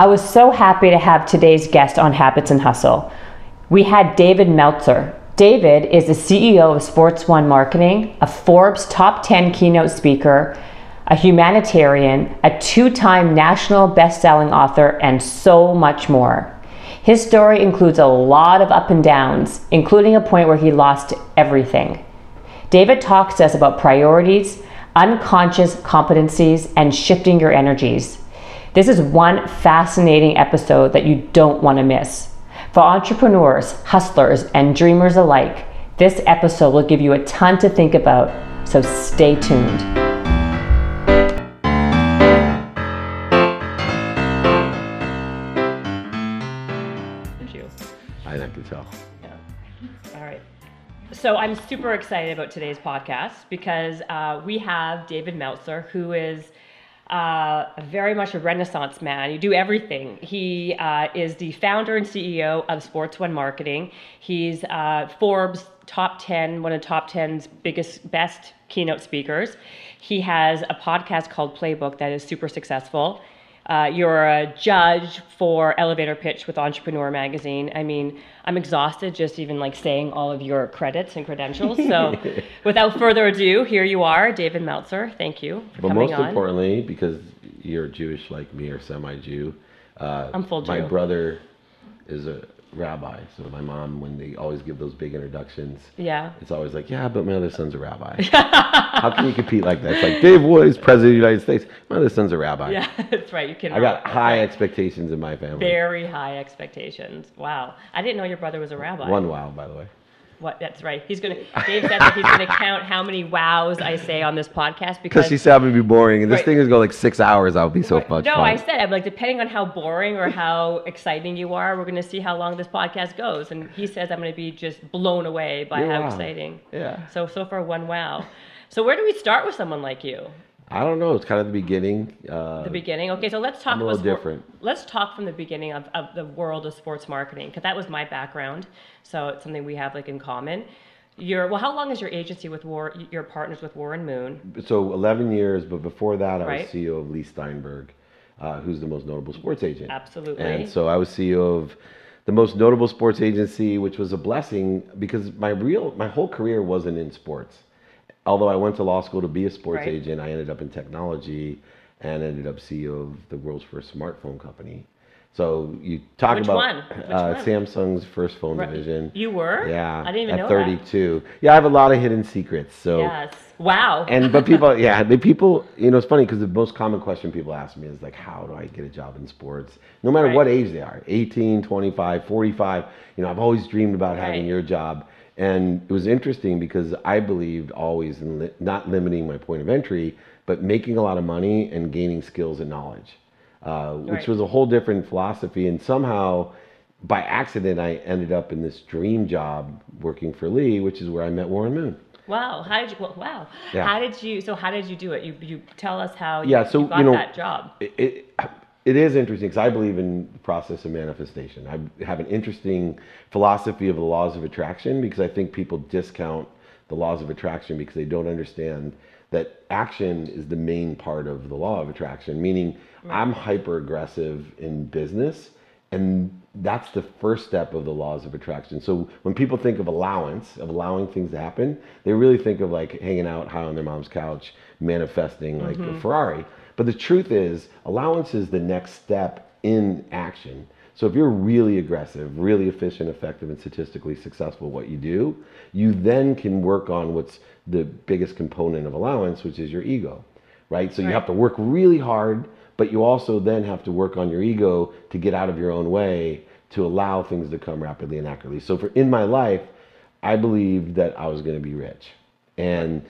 I was so happy to have today's guest on Habits and Hustle. We had David Meltzer. David is the CEO of Sports One Marketing, a Forbes top 10 keynote speaker, a humanitarian, a two time national best selling author, and so much more. His story includes a lot of up and downs, including a point where he lost everything. David talks to us about priorities, unconscious competencies, and shifting your energies. This is one fascinating episode that you don't want to miss. For entrepreneurs, hustlers, and dreamers alike, this episode will give you a ton to think about, so stay tuned. I like to tell. All right. So I'm super excited about today's podcast because uh, we have David Meltzer, who is uh, very much a renaissance man. You do everything. He uh, is the founder and CEO of Sports One Marketing. He's uh, Forbes top 10, one of top 10's biggest, best keynote speakers. He has a podcast called Playbook that is super successful. Uh, you're a judge for Elevator Pitch with Entrepreneur Magazine. I mean, I'm exhausted just even like saying all of your credits and credentials. So, without further ado, here you are, David Meltzer. Thank you for But coming most on. importantly, because you're Jewish like me or semi-Jew, uh, I'm full Jew. my brother is a rabbi. So my mom, when they always give those big introductions, yeah. it's always like, yeah, but my other son's a rabbi. How can you compete like that? It's like Dave Woods, president of the United States. My other son's a rabbi. Yeah, that's right. You can. I got high right. expectations in my family. Very high expectations. Wow. I didn't know your brother was a rabbi. One wow, by the way. What? That's right. He's gonna. Dave said that he's gonna count how many wows I say on this podcast because. Because she said I'm gonna be boring, and this Right. thing is going like six hours. I'll be so Right. much no, fun. I said I'm like depending on how boring or how exciting you are, we're gonna see how long this podcast goes. And he says I'm gonna be just blown away by Yeah, how wow. exciting. Yeah. So so far one wow. So where do we start with someone like you? I don't know. It's kind of the beginning. Uh, The beginning. Okay, so let's talk I'm a about little different. Let's talk from the beginning of, of the world of sports marketing because that was my background. So it's something we have like in common. You're well. How long is your agency with War? Your partners with Warren Moon? so 11 years, but before that, I Right. was CEO of Leigh Steinberg, uh, who's the most notable sports agent. Absolutely. And so I was CEO of the most notable sports agency, which was a blessing because my real, my whole career wasn't in sports. Although I went to law school to be a sports Right. agent, I ended up in technology and ended up CEO of the world's first smartphone company. So you talk Which about one? Uh, one? Samsung's first phone Right. division. You were? Yeah, I didn't even at know 32. Yeah, I have a lot of hidden secrets. So. Yes. Wow. and but people yeah the people you know it's funny because the most common question people ask me is like how do i get a job in sports no matter Right. what age they are 18 25 45 you know i've always dreamed about having your job and it was interesting because i believed always in li- not limiting my point of entry but making a lot of money and gaining skills and knowledge uh, which Right. was a whole different philosophy and somehow by accident i ended up in this dream job working for Leigh which is where i met warren moon wow. How did you? Well, wow. Yeah. How did you? So how did you do it? You you tell us how. Yeah, You, so, you got you know- that job. it, it, it is interesting because I believe in the process of manifestation. I have an interesting philosophy of the laws of attraction because I think people discount the laws of attraction because they don't understand that action is the main part of the law of attraction, meaning I'm hyper aggressive in business and that's the first step of the laws of attraction. So when people think of allowance, of allowing things to happen, they really think of like hanging out high on their mom's couch, manifesting like a mm-hmm. Ferrari. But the truth is, allowance is the next step in action. So if you're really aggressive, really efficient, effective, and statistically successful at what you do, you then can work on what's the biggest component of allowance, which is your ego, right? So you have to work really hard, but you also then have to work on your ego to get out of your own way to allow things to come rapidly and accurately. So for in my life, I believed that I was going to be rich. And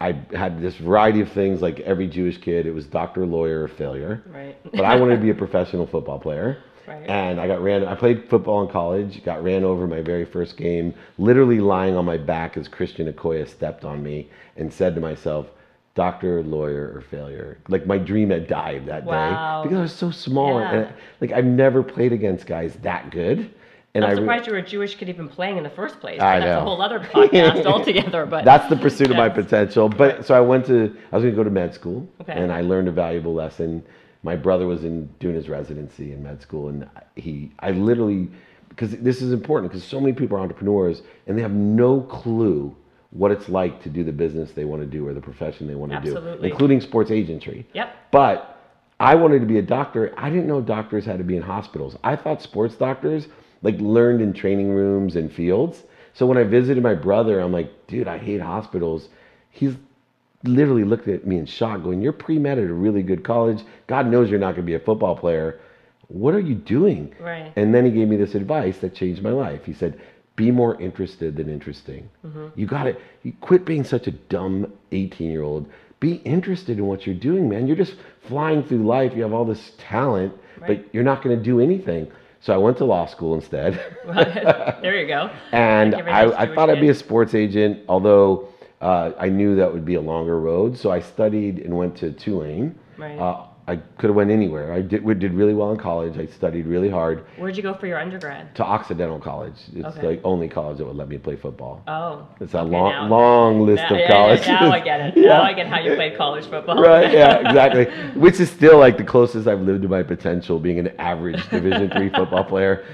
I had this variety of things like every Jewish kid, it was doctor, lawyer, or failure. Right. But I wanted to be a professional football player. Right. And I got ran I played football in college, got ran over my very first game, literally lying on my back as Christian Okoye stepped on me and said to myself, doctor, lawyer, or failure. Like my dream had died that Wow. day because I was so small. Yeah. And like I've never played against guys that good. And I'm I re- surprised you were a Jewish kid even playing in the first place. I That's know. a whole other podcast altogether. But That's the pursuit of my potential. But so I went to, I was going to go to med school, Okay. and I learned a valuable lesson. my brother was in doing his residency in med school, and he, I literally, because this is important, because so many people are entrepreneurs and they have no clue what it's like to do the business they want to do or the profession they want to do, Absolutely. including sports agentry. Yep. But I wanted to be a doctor. I didn't know doctors had to be in hospitals. I thought sports doctors like learned in training rooms and fields. So when I visited my brother, I'm like, dude, I hate hospitals. He's literally looked at me in shock, going, You're pre med at a really good college. God knows you're not going to be a football player. What are you doing? Right. And then he gave me this advice that changed my life. He said, Be more interested than interesting. Mm-hmm. You got to you quit being such a dumb 18 year old. Be interested in what you're doing, man. You're just flying through life. You have all this talent, Right. but you're not going to do anything. So I went to law school instead. there you go. and I, I thought I'd be a sports agent, although uh, I knew that would be a longer road. So I studied and went to Tulane. Right. Uh, I could have went anywhere. I did, we did really well in college. I studied really hard Where'd you go for your undergrad? to Occidental College. It's Okay. the only college that would let me play football. Oh. It's a okay, long, now- long list now, of yeah, colleges. Yeah, now I get it. Now I get how you played college football. right yeah exactly which is still like the closest i've lived to my potential being an average division three football player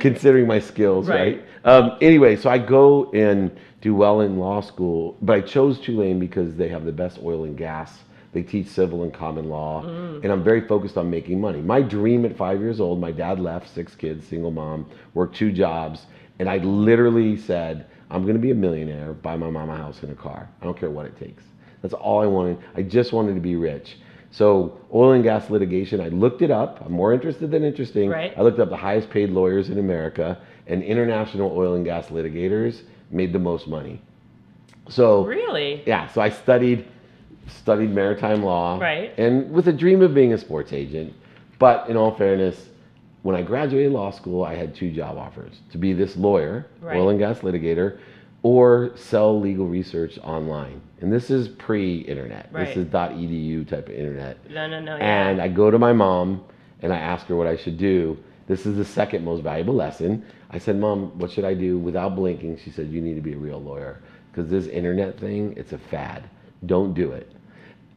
considering my skills right, Right. Um, anyway so i go and do well in law school but i chose tulane because they have the best oil and gas they teach civil and common law Mm. and i'm very focused on making money my dream at five years old my dad left six kids single mom worked two jobs and i literally said i'm going to be a millionaire buy my mom a house and a car i don't care what it takes that's all I wanted. I just wanted to be rich. So oil and gas litigation, I looked it up. I'm more interested than interesting. Right. I looked up the highest paid lawyers in America, and international oil and gas litigators made the most money. So Really? yeah, so I studied studied maritime law, Right. and with a dream of being a sports agent. But in all fairness, when I graduated law school, I had two job offers: to be this lawyer, Right. oil and gas litigator, or sell legal research online. And this is pre-internet. Right. This is .edu type of internet. No, no, no. Yeah. And I go to my mom and I ask her what I should do. This is the second most valuable lesson. I said, Mom, what should I do? Without blinking, she said, You need to be a real lawyer. Because this internet thing, it's a fad. Don't do it.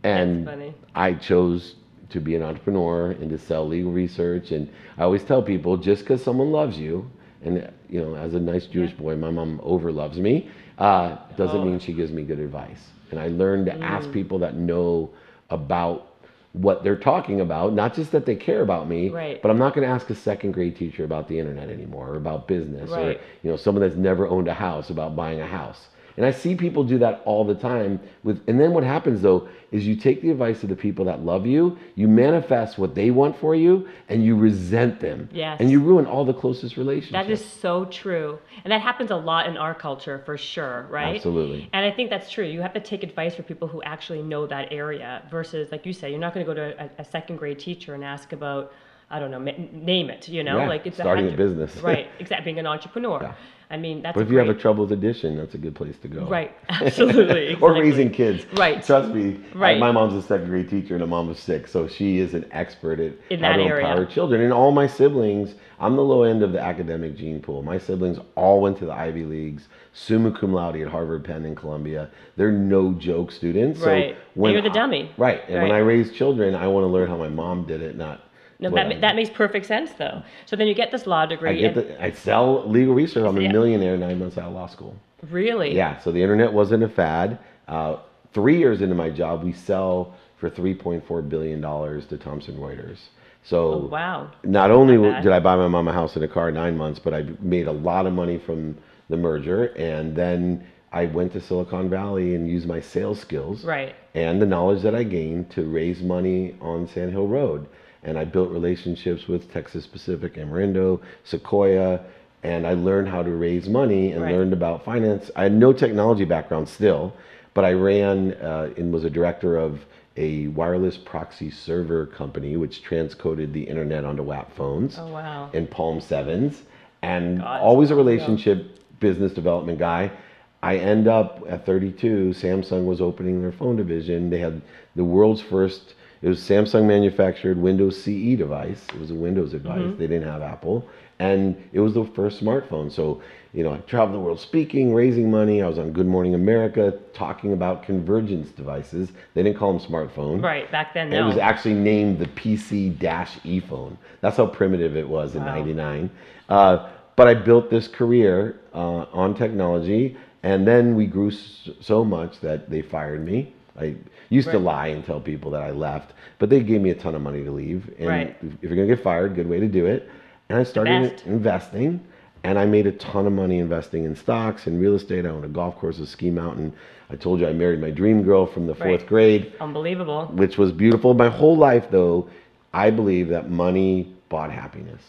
And I chose to be an entrepreneur and to sell legal research. And I always tell people just because someone loves you, and you know, as a nice Jewish boy, my mom over loves me, uh, doesn't Oh. mean she gives me good advice. And I learned to ask Mm. people that know about what they're talking about, not just that they care about me, Right. but I'm not going to ask a second grade teacher about the internet anymore or about business or you know someone that's never owned a house about buying a house. And I see people do that all the time with and then what happens though is you take the advice of the people that love you, you manifest what they want for you and you resent them. Yes. And you ruin all the closest relationships. That is so true. And that happens a lot in our culture for sure, right? Absolutely. And I think that's true. You have to take advice from people who actually know that area versus, like you say, you're not going to go to a, a second grade teacher and ask about, I don't know, name it, you know? Yeah, like it's starting a hundred- business. right, exactly, being an entrepreneur. Yeah. I mean, that's but if you have a troubled addition, that's a good place to go. Right, absolutely. or raising kids. Right. Trust me. Right. my mom's a second grade teacher and a mom of six, so she is an expert at In how to area. empower children. And all my siblings, I'm the low end of the academic gene pool. My siblings all went to the Ivy Leagues, summa cum laude at Harvard, Penn, and Columbia. They're no joke students. Right. So And you're the I- dummy. right. And when I raise children, I want to learn how my mom did it, not. No, that, I that makes perfect sense though. So then you get this law degree. I get and- the, I sell legal research. I'm a Yeah. millionaire nine months out of law school. really? Yeah, so the internet wasn't a fad. Uh, three years into my job, we sell for $3.4 billion to Thomson Reuters. So Oh, wow. not only bad. did I buy my mom a house and a car in nine months, but I made a lot of money from the merger. And then I went to Silicon Valley and used my sales skills Right. and the knowledge that I gained to raise money on Sand Hill Road. And I built relationships with Texas Pacific, Amerindo, Sequoia, and I learned how to raise money and Right. learned about finance. I had no technology background still, but I ran uh, and was a director of a wireless proxy server company which transcoded the internet onto WAP phones Oh wow. and Palm Sevens, and God, always a relationship business development guy. I end up at 32. Samsung was opening their phone division. They had the world's first It was Samsung manufactured Windows CE device. It was a Windows device. They didn't have Apple, and it was the first smartphone. So you know, I traveled the world speaking, raising money. I was on Good Morning America talking about convergence devices. They didn't call them smartphone. Right back then, no. It was actually named the PC-E phone. That's how primitive it was in Wow. '99. Uh, but I built this career uh, on technology, and then we grew so much that they fired me. I used to lie and tell people that I left, but they gave me a ton of money to leave. And Right. if you're gonna get fired, good way to do it. And I started best. investing, and I made a ton of money investing in stocks and real estate. I owned a golf course at Ski Mountain. I told you I married my dream girl from the fourth Right. grade Unbelievable. which was beautiful. My whole life, though, I believe that money bought happiness.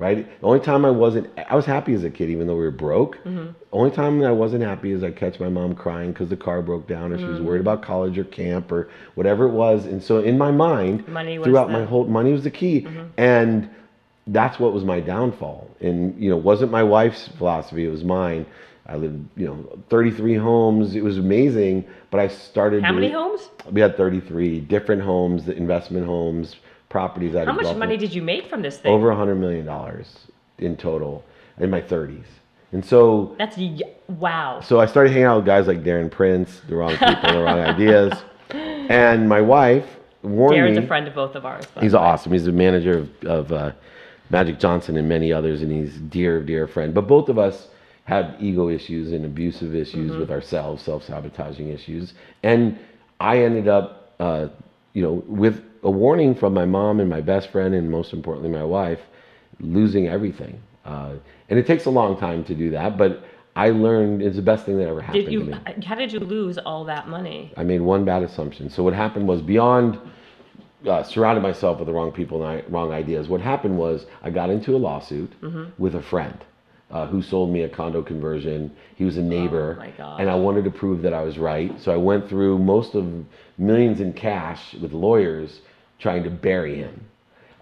Right? The only time I wasn't, I was happy as a kid, even though we were broke. Mm-hmm. Only time I wasn't happy is I catch my mom crying because the car broke down, or she Mm-hmm. was worried about college or camp or whatever it was. And so, in my mind, Money was throughout the- Mm-hmm. my whole, money was the key, and that's what was my downfall. And you know, it wasn't my wife's philosophy; it was mine. I lived, you know, 33 homes. It was amazing, but I started. How many homes? we had 33 different homes, the investment homes, properties. I How much money did you make from this thing? Over a 100 million dollars in total in my 30s. And so, That's y- wow. so I started hanging out with guys like Darren Prince, the wrong people, the wrong ideas. And my wife warned Darren's me. a friend of both of ours. He's way. awesome. He's the manager of, of uh, Magic Johnson and many others, and he's dear, dear friend. But both of us had ego issues and abusive issues with ourselves, self-sabotaging issues, and I ended up, uh, you know, with a warning from my mom and my best friend, and most importantly, my wife, losing everything. Uh, and it takes a long time to do that, but I learned it's the best thing that ever happened Did you? to me. How did you lose all that money? I made one bad assumption. So what happened was beyond uh, surrounded myself with the wrong people and I, wrong ideas. What happened was I got into a lawsuit Mm-hmm. with a friend uh, who sold me a condo conversion. He was a neighbor, Oh and I wanted to prove that I was right. So I went through most of millions in cash with lawyers trying to bury him.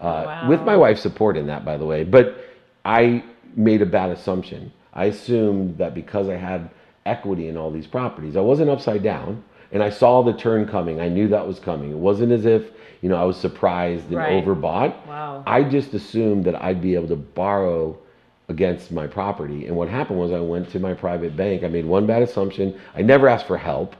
Uh, With my wife's support in that, by the way. But I made a bad assumption. I assumed that because I had equity in all these properties, I wasn't upside down, and I saw the turn coming. I knew that was coming. It wasn't as if you know I was surprised and Right. overbought. Wow. I just assumed that I'd be able to borrow against my property. And what happened was I went to my private bank. I made one bad assumption. I never asked for help,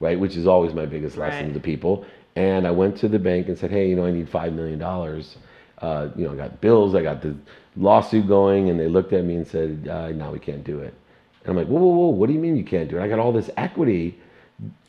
right? Which is always my biggest lesson Right. to people. And I went to the bank and said, hey, you know, I need $5 million. Uh, you know, I got bills, I got the lawsuit going. And they looked at me and said, uh, no, we can't do it. And I'm like, whoa, whoa, whoa, what do you mean you can't do it? I got all this equity.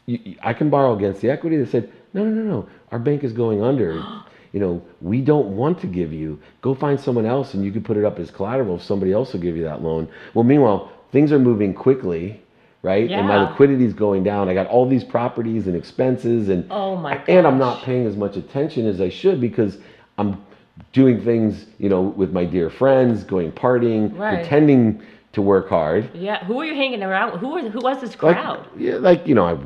You, I can borrow against the equity. They said, no, no, no, no. Our bank is going under. You know, we don't want to give you. Go find someone else and you can put it up as collateral if somebody else will give you that loan. Well, meanwhile, things are moving quickly, right? And my liquidity is going down. I got all these properties and expenses and Oh my and I'm not paying as much attention as I should because I'm doing things, you know, with my dear friends, going partying, Right. pretending to work hard. Yeah. Who were you hanging around? Who was who was this Like, crowd? yeah, like you know, I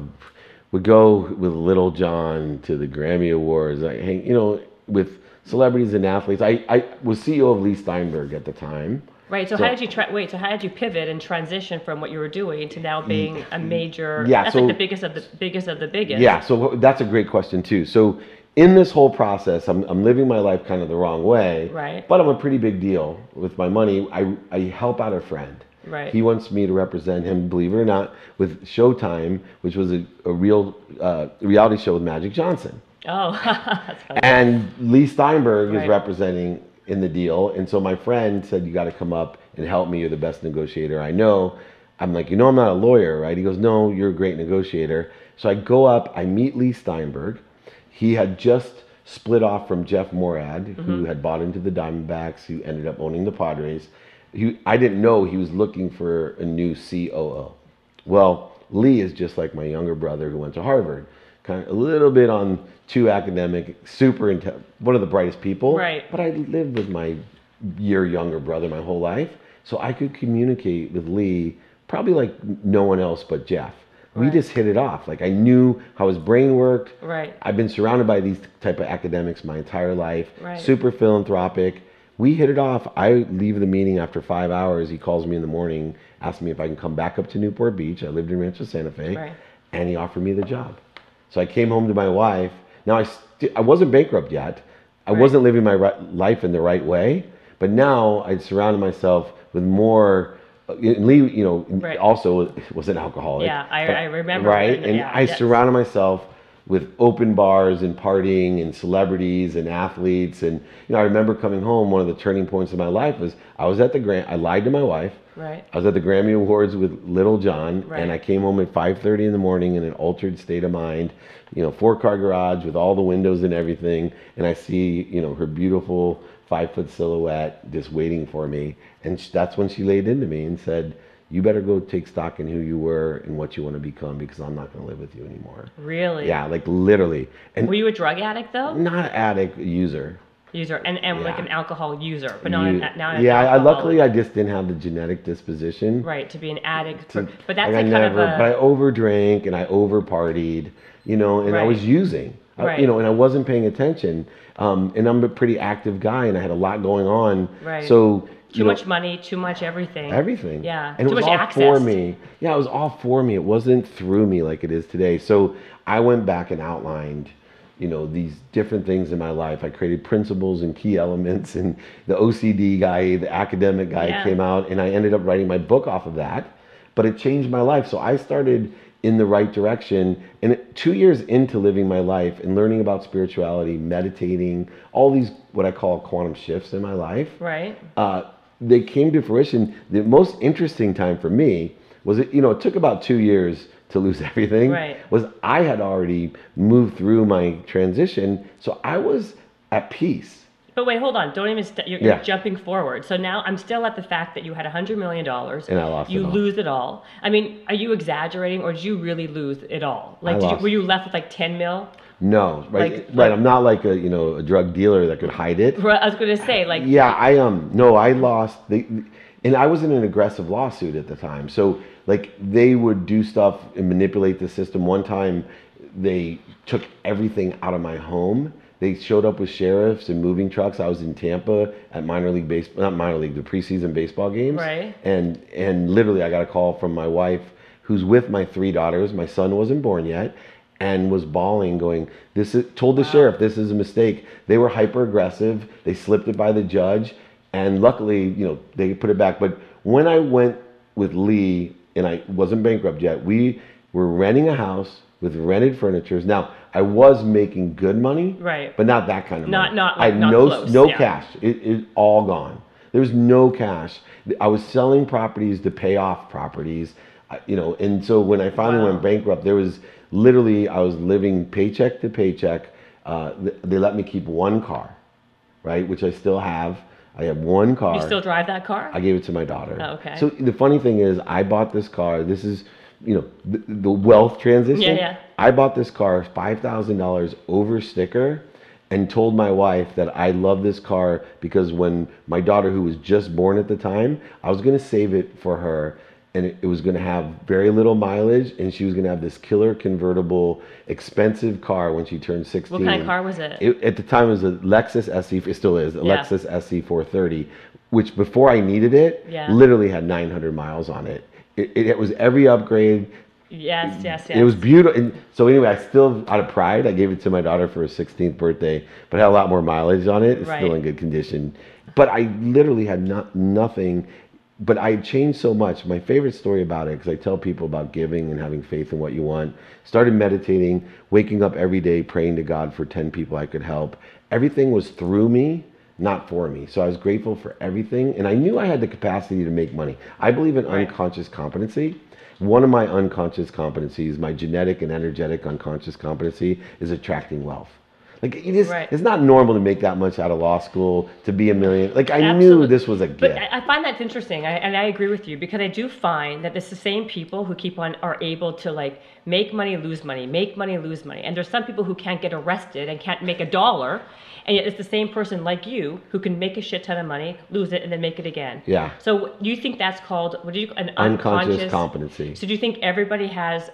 would go with Lil Jon to the Grammy Awards. I hang, you know, with celebrities and athletes. I, I was CEO of Leigh Steinberg at the time. Right. So, So- how did you tra- wait? So how did you pivot and transition from what you were doing to now being a major? Yeah, That's so- like the biggest of the biggest of the biggest. Yeah, so that's a great question too. So in this whole process, I'm, I'm living my life kind of the wrong way. Right. But I'm a pretty big deal with my money. I, I help out a friend. Right. He wants me to represent him, believe it or not, with Showtime, which was a, a real uh, reality show with Magic Johnson. Oh, that's funny. And Leigh Steinberg Right. is representing in the deal. And so my friend said, You got to come up and help me. You're the best negotiator I know. I'm like, You know, I'm not a lawyer, right? He goes, No, you're a great negotiator. So I go up, I meet Leigh Steinberg. He had just split off from Jeff Moorad, who mm-hmm. had bought into the Diamondbacks, who ended up owning the Padres. He, I didn't know he was looking for a new COO. Well, Leigh is just like my younger brother who went to Harvard, kind of a little bit on too academic, super inte- one of the brightest people. Right. But I lived with my year younger brother my whole life, so I could communicate with Leigh probably like no one else but Jeff. We just hit it off. Like I knew how his brain worked. Right. I've been surrounded by these type of academics my entire life. Right. Super philanthropic. We hit it off. I leave the meeting after five hours. He calls me in the morning, asks me if I can come back up to Newport Beach. I lived in Rancho Santa Fe, Right. and he offered me the job. So I came home to my wife, Now I st- I wasn't bankrupt yet. I wasn't living my ri- life in the right way, but now I surrounded myself with more. uh, Leigh, you know, Right. also was an alcoholic. Yeah, I- but- I remember Right, and yeah, I yes. surrounded myself with open bars and partying and celebrities and athletes and you know I remember coming home. One of the turning points of my life was I was at the Gram. I lied to my wife. Right. I was at the Grammy Awards with Lil Jon, Right. and I came home at 5:30 in the morning in an altered state of mind. You know, four car garage with all the windows and everything, and I see you know her beautiful five foot silhouette just waiting for me, and that's when she laid into me and said, "You better go take stock in who you were and what you want to become, because I'm not going to live with you anymore." Really? Yeah, like literally, and Were you a drug addict though? not an addict user. User and, and like an alcohol user, but not You- an, not yeah, I, luckily I just didn't have the genetic disposition. right to be an addict. To- but that's like like I kind never, of a but I overdrank and I overpartied, you know, and I was using, I- you know, and I wasn't paying attention. Um, and I'm a pretty active guy, and I had a lot going on. Right. So too you know, much money, too much everything. everything. Yeah. And too it was much all access. for me. Yeah, it was all for me. It wasn't through me like it is today. So I went back and outlined, you know, these different things in my life. I created principles and key elements, and the OCD guy, the academic guy Yeah. came out, and I ended up writing my book off of that. But it changed my life. So I started in the right direction. And two years into living my life and learning about spirituality, meditating, all these what I call quantum shifts in my life, Right. uh, they came to fruition. The most interesting time for me was it, you know, it took about two years to lose everything. Right. Was I had already moved through my transition, so I was at peace. But wait, hold on. Don't even. St- you're, Yeah. you're jumping forward. So now I'm still at the fact that you had a hundred million dollars And I lost You it lose it all. I mean, are you exaggerating, or did you really lose it all? Like, you, were you left with like ten mil? No, right, Like- right. I'm not like a you know a drug dealer that could hide it. I was going to say, like, Yeah, I um no, I lost the, and I was in an aggressive lawsuit at the time. So like they would do stuff and manipulate the system. One time, they took everything out of my home. They showed up with sheriffs and moving trucks. I was in Tampa at minor league baseball, not minor league, the preseason baseball games. Right. And and literally, I got a call from my wife, who's with my three daughters. My son wasn't born yet, and was bawling, going, "This is." Told the sheriff, "This is a mistake." They were hyper aggressive. They slipped it by the judge, and luckily, you know, they put it back. But when I went with Lee, and I wasn't bankrupt yet, we were renting a house with rented furniture. Now I was making good money, Right. But not that kind of Not- money. not I like- had not no close, no yeah. cash. It it all gone. There was no cash. I was selling properties to pay off properties, I- you know. And so when I finally Wow. went bankrupt, there was literally I was living paycheck to paycheck. Uh, they let me keep one car, right, which I still have. I have one car. you still drive that car? I gave it to my daughter. Oh, okay. So the funny thing is, I bought this car. This is, you know, the, the wealth transition. Yeah, yeah. I bought this car five thousand dollars over sticker, and told my wife that I love this car because when my daughter, who was just born at the time, I was gonna save it for her. And it, it was going to have very little mileage, and she was going to have this killer convertible, expensive car when she turned 16. what kind of car was it? It, at the time, it was a Lexus SC. It still is a Yeah. Lexus SC 430, which before I needed it, Yeah. literally had 900 miles on it. It, it, it was every upgrade. yes, yes, yes. It was beautiful. And so anyway, I still, out of pride, I gave it to my daughter for her 16th birthday, but it had a lot more mileage on it. It's still in good condition. But I literally had not nothing. But I changed so much. My favorite story about it, because I tell people about giving and having faith in what you want. Started meditating, waking up every day, praying to God for 10 people I could help. Everything was through me, not for me. So I was grateful for everything. And I knew I had the capacity to make money. I believe in Right. unconscious competency. One of my unconscious competencies, my genetic and energetic unconscious competency, is attracting wealth. Like it is, Right. it's not normal to make that much out of law school to be a million. Like I knew this was a gift. But I, find that's interesting, I, and I agree with you because I do find that it's the same people who keep on are able to like make money, lose money, make money, lose money, and there's some people who can't get arrested and can't make a dollar, and yet it's the same person like you who can make a shit ton of money, lose it, and then make it again. Yeah. So do you think that's called what do you an unconscious, unconscious, competency. So do you think everybody has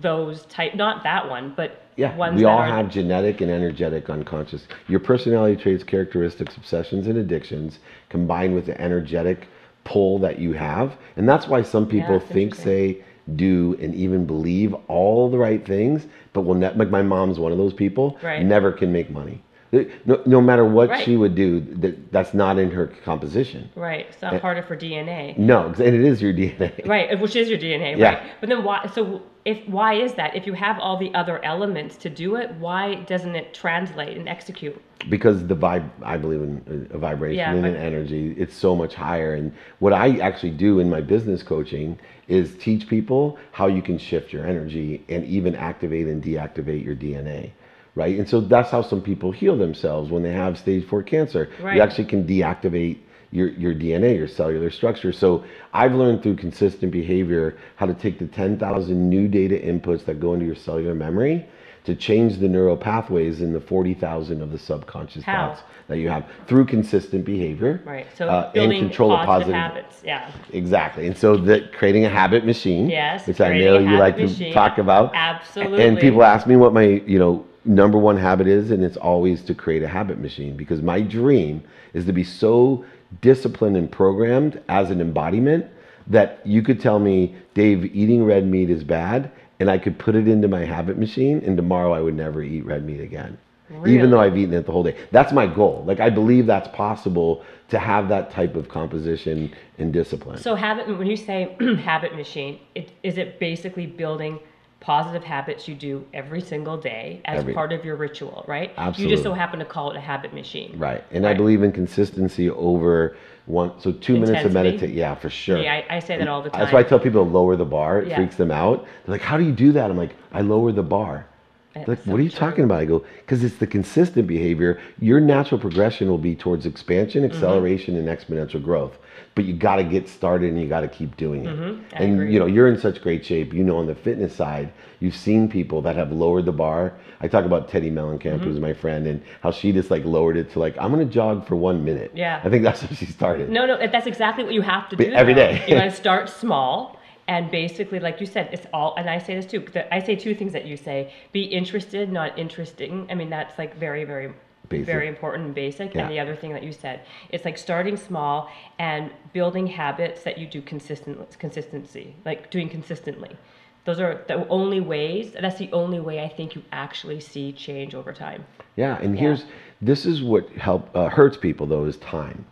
those type? Not that one, but Yeah, ones we that all are, have genetic and energetic unconscious. Your personality traits, characteristics, obsessions, and addictions combined with the energetic pull that you have. And that's why some people Yeah, think, say, do, and even believe all the right things, but will ne- like my mom's one of those people. Right. Never can make money. No, no matter what Right. she would do, that that's not in her composition. Right. It's not eh, part of her DNA. No, and it is your DNA. Right, which is your DNA, Yeah. right? But then why? So if why is that? If you have all the other elements to do it, why doesn't it translate and execute? because the vibe i believe in uh, a vibration Yeah, and an energy it's so much higher and what i actually do in my business coaching is teach people how you can shift your energy and even activate and deactivate your dna right and so that's how some people heal themselves when they have stage 4 cancer Right. you actually can deactivate your, your DNA, your cellular structure. So I've learned through consistent behavior how to take the 10,000 new data inputs that go into your cellular memory to change the neural pathways in the 40,000 of the subconscious How? thoughts that you have through consistent behavior. Right. So uh, and building control of positive, positive habits. Yeah. Exactly. And so that creating a habit machine, Yes, which I know you like to talk about. Absolutely. And people ask me what my, you know, number one habit is, and it's always to create a habit machine because my dream is to be so disciplined and programmed as an embodiment that you could tell me, Dave, eating red meat is bad, and I could put it into my habit machine, and tomorrow I would never eat red meat again. Even though I've eaten it the whole day. That's my goal. Like I believe that's possible to have that type of composition and discipline. So habit. When you say habit machine, it, is it basically building positive habits you do every single day as Every- part of your ritual, right? Absolutely. You just so happen to call it a habit machine. Right. And I believe in consistency over one. So two minutes of Intensity? meditate. Yeah, for sure. Yeah, I, I say that all the time. That's why I tell people to lower the bar. It Yeah. freaks them out. They're like, how do you do that? I'm like, I lower the bar. They're like, That's what are you true. talking about? I go, because it's the consistent behavior. Your natural progression will be towards expansion, Mm-hmm. acceleration, and exponential growth. But you got to get started and you got to keep doing it. Mm-hmm. And agree. you know, you're in such great shape. You know, on the fitness side, you've seen people that have lowered the bar. I talk about Teddi Mellencamp, Mm-hmm. who's my friend, and how she just like lowered it to like, I'm gonna jog for one minute. Yeah. I think that's how she started. No, no, that's exactly what you have to do. every though. day. you got to start small, and basically, like you said, it's all. And I say this too. I say two things that you say: be interested, not interesting. I mean, that's like very, very, Basic. very important and basic. Yeah. And the other thing that you said, it's like starting small and building habits that you do consistent, consistency, like doing consistently. Those are the only ways. That's the only way I think you actually see change over time. Yeah, and here's this is what help uh, hurts people though is time.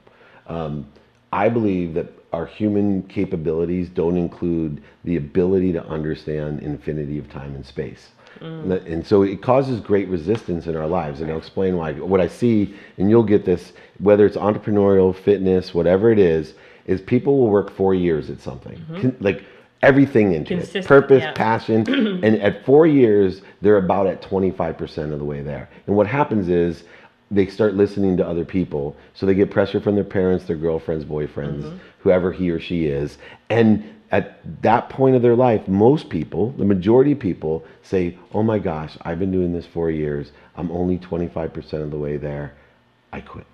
Um, I believe that our human capabilities don't include the ability to understand infinity of time and space. And And so it causes great resistance in our lives. And I'll explain why. What I see, and you'll get this, whether it's entrepreneurial, fitness, whatever it is, is people will work four years at something. Con- like everything into it. Purpose, yeah. passion. and at four years, they're about at 25% of the way there. And what happens is they start listening to other people. So they get pressure from their parents, their girlfriends, boyfriends, Mm-hmm. whoever he or she is. And at that point of their life, most people, the majority of people, say, Oh my gosh, I've been doing this four years. I'm only 25% of the way there. I quit.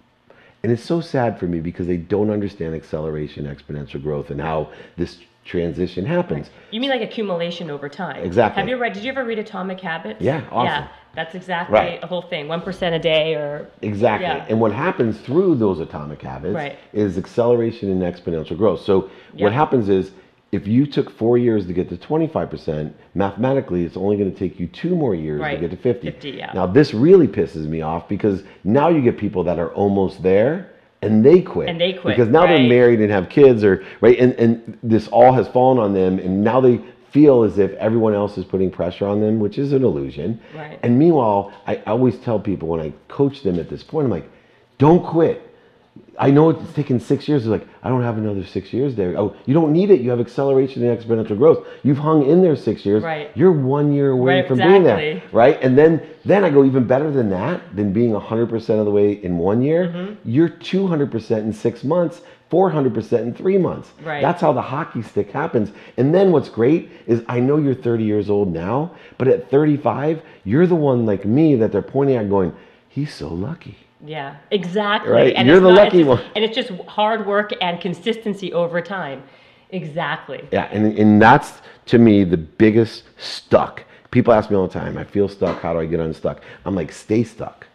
And it's so sad for me because they don't understand acceleration, exponential growth, and how this transition happens. You mean like accumulation over time? Exactly. Have you read? Did you ever read Atomic Habits? Yeah, awesome. Yeah, that's exactly Right. the whole thing. One percent a day, or Exactly. Yeah. And what happens through those atomic habits Right. is acceleration and exponential growth. So Yeah. what happens is if you took four years to get to 25%, mathematically it's only going to take you two more years to get to 50. 50, yeah. Now this really pisses me off because now you get people that are almost there and they quit. And they quit, Because now they're married and have kids or right and, and this all has fallen on them and now they feel as if everyone else is putting pressure on them, which is an illusion. Right. And meanwhile, I always tell people when I coach them at this point, I'm like, don't quit. I know it's taken six years. They're like, I don't have another six years there. Oh, you don't need it. You have acceleration and exponential growth. You've hung in there six years. Right. You're one year away Right, from being there. exactly. Right. And then then I go even better than that, than being 100% of the way in one year. Mm-hmm. You're 200% in six months. 400% in three months. Right. That's how the hockey stick happens. And then what's great is I know you're 30 years old now, but at 35, you're the one like me that they're pointing at going, he's so lucky. Yeah, exactly. Right, And you're the not- lucky just- one. And it's just hard work and consistency over time. Exactly. Yeah, and, and that's to me the biggest stuck. People ask me all the time, I feel stuck. How do I get unstuck? I'm like, stay stuck.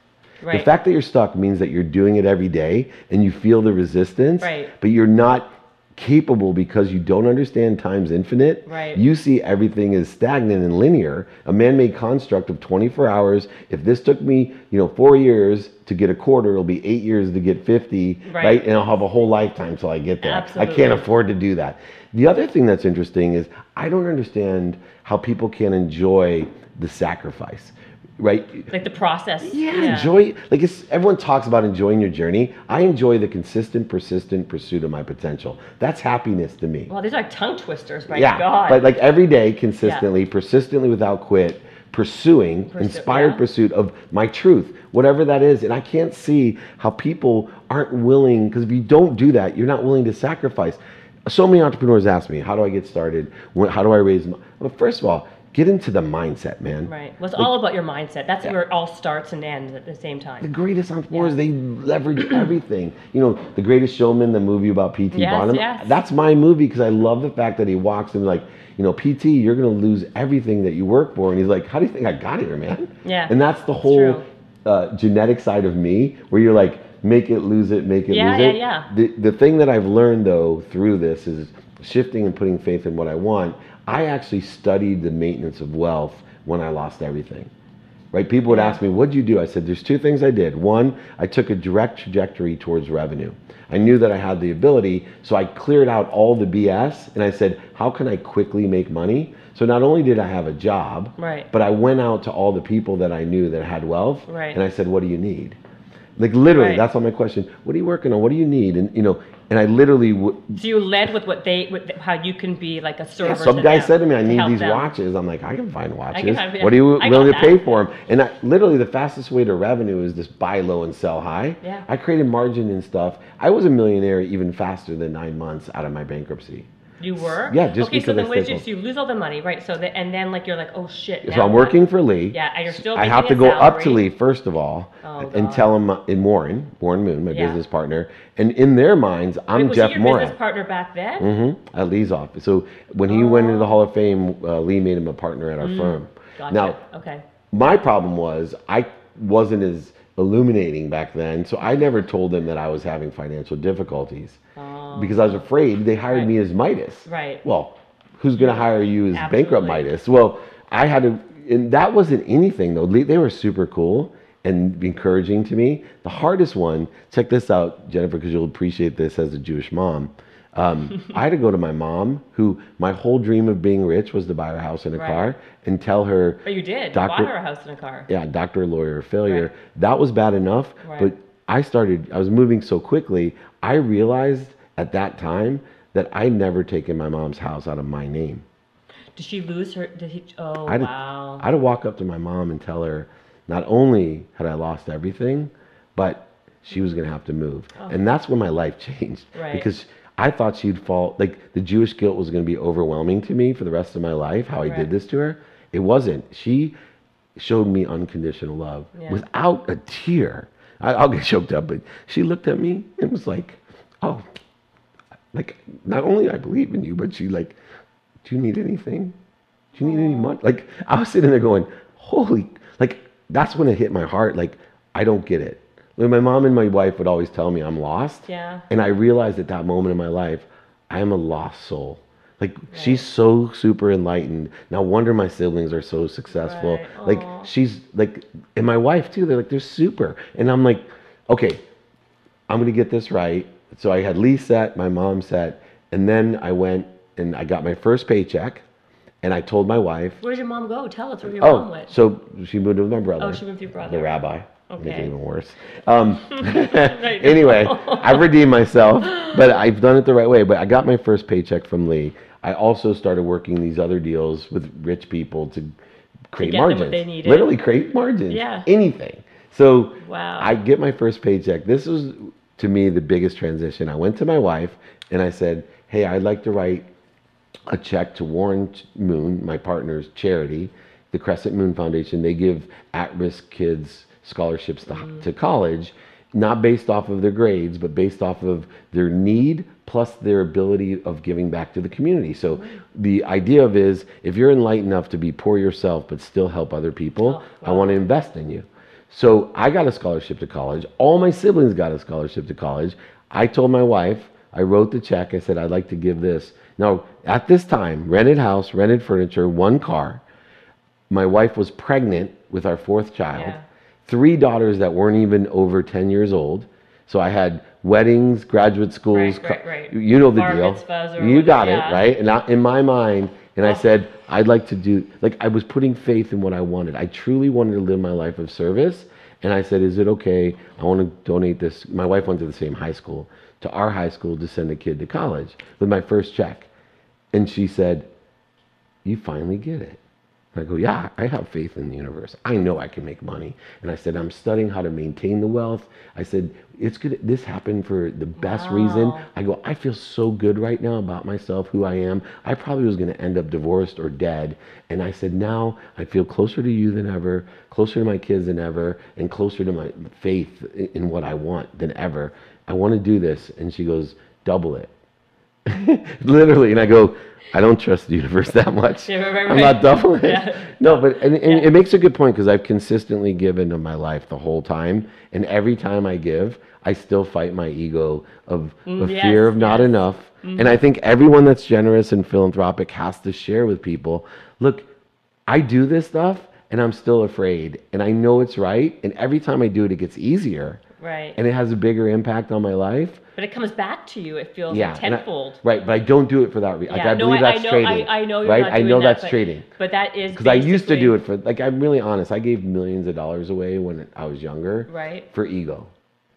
The fact that you're stuck means that you're doing it every day and you feel the resistance, Right. but you're not capable because you don't understand time's infinite. Right. You see everything is stagnant and linear, a man-made construct of 24 hours. If this took me, you know, four years to get a quarter, it'll be eight years to get 50, Right. right? And I'll have a whole lifetime till I get there. Absolutely. I can't afford to do that. The other thing that's interesting is I don't understand how people can enjoy the sacrifice, right? Like the process. Yeah, enjoy. Like it's, everyone talks about enjoying your journey. I enjoy the consistent, persistent pursuit of my potential. That's happiness to me. Well, these are tongue twisters, my yeah, God. but like every day, consistently, persistently, without quit, pursuing, Pursu- inspired yeah. pursuit of my truth, whatever that is. And I can't see how people aren't willing. Because if you don't do that, you're not willing to sacrifice. So many entrepreneurs ask me, "How do I get started? How do I raise?" money? well, first of all, get into the mindset, man. right. Well, it's all about your mindset. That's where it all starts and ends at the same time. The greatest entrepreneurs, they leverage everything. You know, The Greatest Showman, the movie about P.T. Yes, Barnum. yes. That's my movie because I love the fact that he walks in like, you know, PT, you're going to lose everything that you work for. And he's like, how do you think I got here, man? Yeah, And that's the whole uh, genetic side of me where you're like, make it, lose it, make it, Yeah, lose yeah, it. yeah. The, the thing that I've learned though through this is shifting and putting faith in what I want. I actually studied the maintenance of wealth when I lost everything right? People would ask me, "What'd you do?" I said, "There's two things I did. One, I took a direct trajectory towards revenue. I knew that I had the ability, so I cleared out all the BS, and I said, how can I quickly make money?" So not only did I have a job, Right. but I went out to all the people that I knew that had wealth, Right. and I said, "What do you need?" Like literally, Right. that's all my question. What are you working on? What do you need? And you know, and I literally w- So you led with what they, with how you can be like a server. some to guy said to me, "I need these them. watches." I'm like, "I can find watches. find- What are you I willing to that. pay for them?" And I, literally, the fastest way to revenue is just buy low and sell high. Yeah. I created margin and stuff. I was a millionaire even faster than nine months out of my bankruptcy. You were? Yeah, just okay, so because then I what did you, so you lose all the money, right? So the, and then like you're like, oh shit. So I'm working for Leigh. Yeah, and you're still I have to go a up to. Leigh first of all Oh, and God. tell him uh, in Warren, Warren Moon, my Yeah. business partner, and in their minds, I'm Wait, was Jeff your business partner back then? Mm-hmm. At Leigh's office. So when he went into the Hall of Fame, uh, Leigh made him a partner at our firm. Mm. Gotcha. Now, okay. my problem was I wasn't as illuminating back then, so I never told them that I was having financial difficulties because I was afraid they hired Right. me as Midas. Right. Well, who's going to hire you as bankrupt Midas? Well, I had to, and that wasn't anything though. They were super cool and encouraging to me. The hardest one, check this out, Jennifer, because you'll appreciate this as a Jewish mom. Um, I had to go to my mom, who my whole dream of being rich was to buy her a house and a Right. car, and tell her, But you did. Doctor- you bought her a house and a car. yeah, doctor, lawyer, failure. Right. That was bad enough. Right. But I started, I was moving so quickly, I realized at that time that I'd never taken my mom's house out of my name. Did she lose her? Did he? Oh I had, wow. to, I had to walk up to my mom and tell her not only had I lost everything, but she was going to have to move. Oh. And that's when my life changed. Oh. Right. Because I thought she'd fall, like the Jewish guilt was going to be overwhelming to me for the rest of my life, how I did this to her. It wasn't. She showed me unconditional love Yeah. without a tear. I, I'll get choked up, but she looked at me and was like, oh, like not only I believe in you, but she like, do you need anything? Do you need any money? Like I was sitting there going, holy, like that's when it hit my heart. Like I don't get it. Like, my mom and my wife would always tell me I'm lost. Yeah. And I realized at that moment in my life, I am a lost soul. Like she's so super enlightened. No wonder my siblings are so successful. Right. Like she's like, and my wife too. They're like they're super. And I'm like, okay, I'm gonna get this right. So I had Leigh set, my mom set, and then I went and I got my first paycheck, and I told my wife, Where did your mom go? Tell us where your mom oh, went. so she moved with my brother. Oh, she moved with your brother. The rabbi. Make Okay. it even worse. Um, anyway, I've redeemed myself, but I've done it the right way. But I got my first paycheck from Leigh. I also started working these other deals with rich people to create what margins. Literally create margins. Yeah. Anything. So Wow. I get my first paycheck. This was to me the biggest transition. I went to my wife and I said, "Hey, I'd like to write a check to Warren Moon, my partner's charity, the Crescent Moon Foundation. They give at-risk kids scholarships to, mm-hmm. to college, not based off of their grades, but based off of their need plus their ability of giving back to the community. So the idea of is if you're enlightened enough to be poor yourself but still help other people, oh, I want to invest in you. So I got a scholarship to college. All my siblings got a scholarship to college. I told my wife, I wrote the check. I said, I'd like to give this. Now, at this time, rented house, rented furniture, one car. My wife was pregnant with our fourth child, Yeah. three daughters that weren't even over 10 years old. So I had weddings, graduate schools. Right, right, right. You know the Bar deal. You got whatever, it, yeah. right? And I, in my mind, and I Oh. said, I'd like to do, like, I was putting faith in what I wanted. I truly wanted to live my life of service. And I said, Is it okay? I want to donate this. My wife went to the same high school, to our high school to send a kid to college with my first check. And she said, You finally get it. And I go, Yeah, I have faith in the universe. I know I can make money. And I said, I'm studying how to maintain the wealth. I said, It's good. This happened for the best reason. I go, I feel so good right now about myself, who I am. I probably was going to end up divorced or dead. And I said, Now I feel closer to you than ever, closer to my kids than ever, and closer to my faith in what I want than ever. I want to do this. And she goes, Double it. Literally. And I go, I don't trust the universe that much. Yeah, right, right, I'm not doubling it. Yeah. No, but and, and it makes a good point because I've consistently given of my life the whole time, and every time I give, I still fight my ego of, mm, of yes, fear of not yes. enough. Mm-hmm. And I think everyone that's generous and philanthropic has to share with people. Look, I do this stuff, and I'm still afraid, and I know it's right. And every time I do it, it gets easier, Right. and it has a bigger impact on my life. but it comes back to you. It feels Yeah, like and I- tenfold. right, but I don't do it for that reason. Like, Yeah, I no, believe I- I that's know- trading. I- I know you're right? not I know that, that's but- trading. But that is Because I used to do it for, like, I'm really honest. I gave millions of dollars away when I was younger Right. for ego.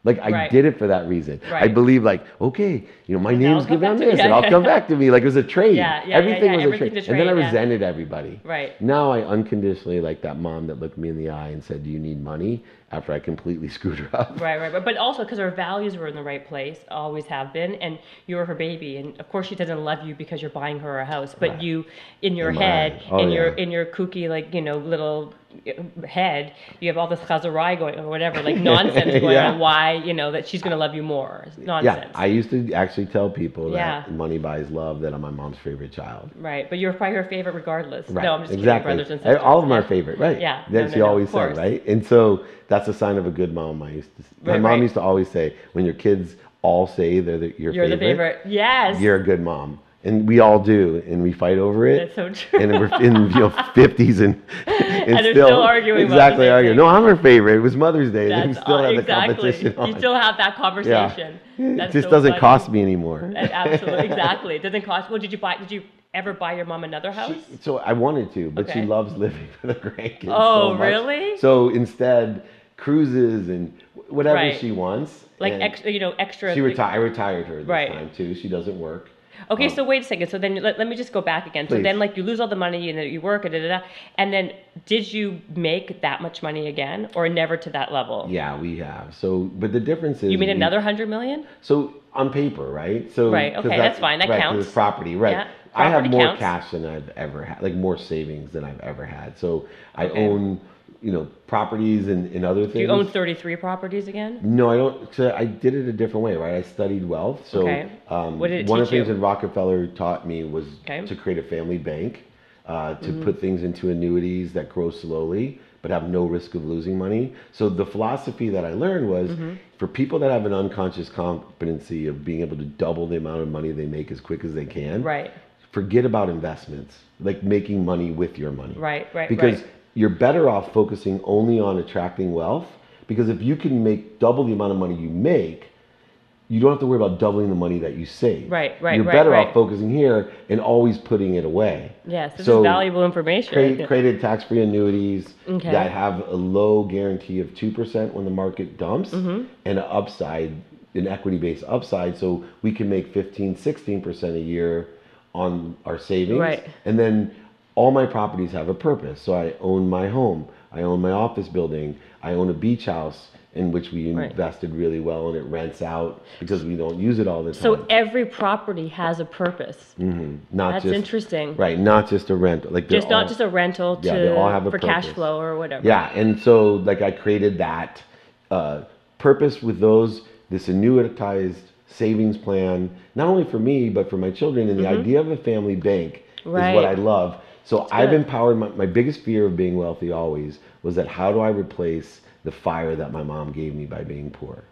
Like, I Right. did it for that reason. Right. I believe, like, okay, you know, my it'll name's given on back to me. this, Yeah, and I'll yeah, come back to me. Like, it was a trade. Yeah, yeah, Everything yeah, was a everything's trade. And then I trade, resented everybody. Right. Now I unconditionally like that mom that looked me in the eye and said, Do you need money? After I completely screwed her up. Right, right, but but also because her values were in the right place, always have been, and you were her baby, and of course she doesn't love you because you're buying her a house, but Right. you, in your In head. Oh, in your in your kooky like you know little uh, head, you have all this chazarai going or whatever like nonsense going Yeah. on. Why you know that she's gonna love you more? It's Nonsense. Yeah, I used to actually tell people that Yeah. money buys love, that I'm my mom's favorite child. right, but you're probably her favorite regardless. Right. No, I'm just exactly. kidding, brothers and sisters. All of them yeah. are favorite, right? Yeah. That No, she no, no, always said, right? And so that's a sign of a good mom. I used to. My Right, mom right. used to always say, when your kids all say they're the, your You're favorite, the favorite. Yes. you're a good mom, and we all do, and we fight over it. That's so true. And we're in you know fifties and and, they're still arguing exactly arguing. No, I'm her favorite. It was Mother's Day. and we still uh, have the exactly. competition on. You still have that conversation. yeah. conversation. It just so doesn't funny. cost me anymore. Absolutely, exactly. It doesn't cost. Well, did you buy? Did you ever buy your mom another house? She- so I wanted to, but she loves living for the grandkids. Oh, so really? So instead, cruises and whatever Right. she wants. like extra, you know, extra. She retired. I retired her this Right. time too. She doesn't work. Okay, Um, so wait a second. So then let, let me just go back again. So then, like, you lose all the money and then you work, and da, da, da, and then did you make that much money again, or never to that level? Yeah, we have. So, but the difference is You mean we- another hundred million? So on paper, right? So Right, okay, that's fine, that right, counts. property, right? Yeah, property I have more counts. cash than I've ever had, like more savings than I've ever had. So I Okay. own, you know, properties and, and other things. Do you own thirty-three properties again? No, I don't. So I did it a different way, right? I studied wealth. So Okay. um, What did it one of the things you? that Rockefeller taught me was Okay. Mm-hmm. to create a family bank, uh, to put things into annuities that grow slowly but have no risk of losing money. So the philosophy that I learned was Mm-hmm. for people that have an unconscious competency of being able to double the amount of money they make as quick as they can, Right, forget about investments, like making money with your money right, right, because right. You're better off focusing only on attracting wealth because if you can make double the amount of money you make you don't have to worry about doubling the money that you save Right, right, you're right, better right. off focusing here and always putting it away Yes, this So, is valuable information. create, created tax-free annuities Okay. that have a low guarantee of 2% when the market dumps Mm-hmm. and an upside an equity-based upside so we can make 15 16% a year on our savings Right. and then all my properties have a purpose so i own my home i own my office building i own a beach house in which we Right. invested really well and it rents out because we don't use it all the time So every property has a purpose. not That's just interesting. right not just a rental. like Just not just a rental to Yeah, they all have a for cash flow or whatever. Yeah, and so like I created that uh, purpose with those this annuitized savings plan, not only for me but for my children. And the idea of a family bank is Mm-hmm. What I love. So I've empowered my, my biggest fear of being wealthy always was that how do I replace the fire that my mom gave me by being poor.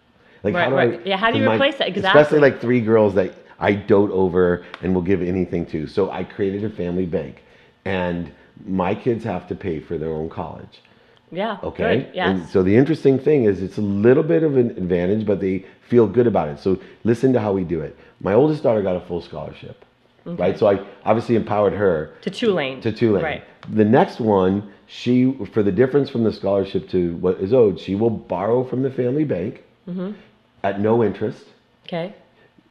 Like Right, how do right. I? Yeah, how do you my- replace that? Especially like three girls that I dote over and will give anything to. So I created a family bank, and my kids have to pay for their own college. Yeah. Okay. Good. Yes. And so the interesting thing is it's a little bit of an advantage, but they feel good about it. So listen to how we do it. My oldest daughter got a full scholarship. Right. So I obviously empowered her to Tulane. to Tulane. Right. The next one, she for the difference from the scholarship to what is owed, she will borrow from the family bank Mm-hmm. at no interest, Okay.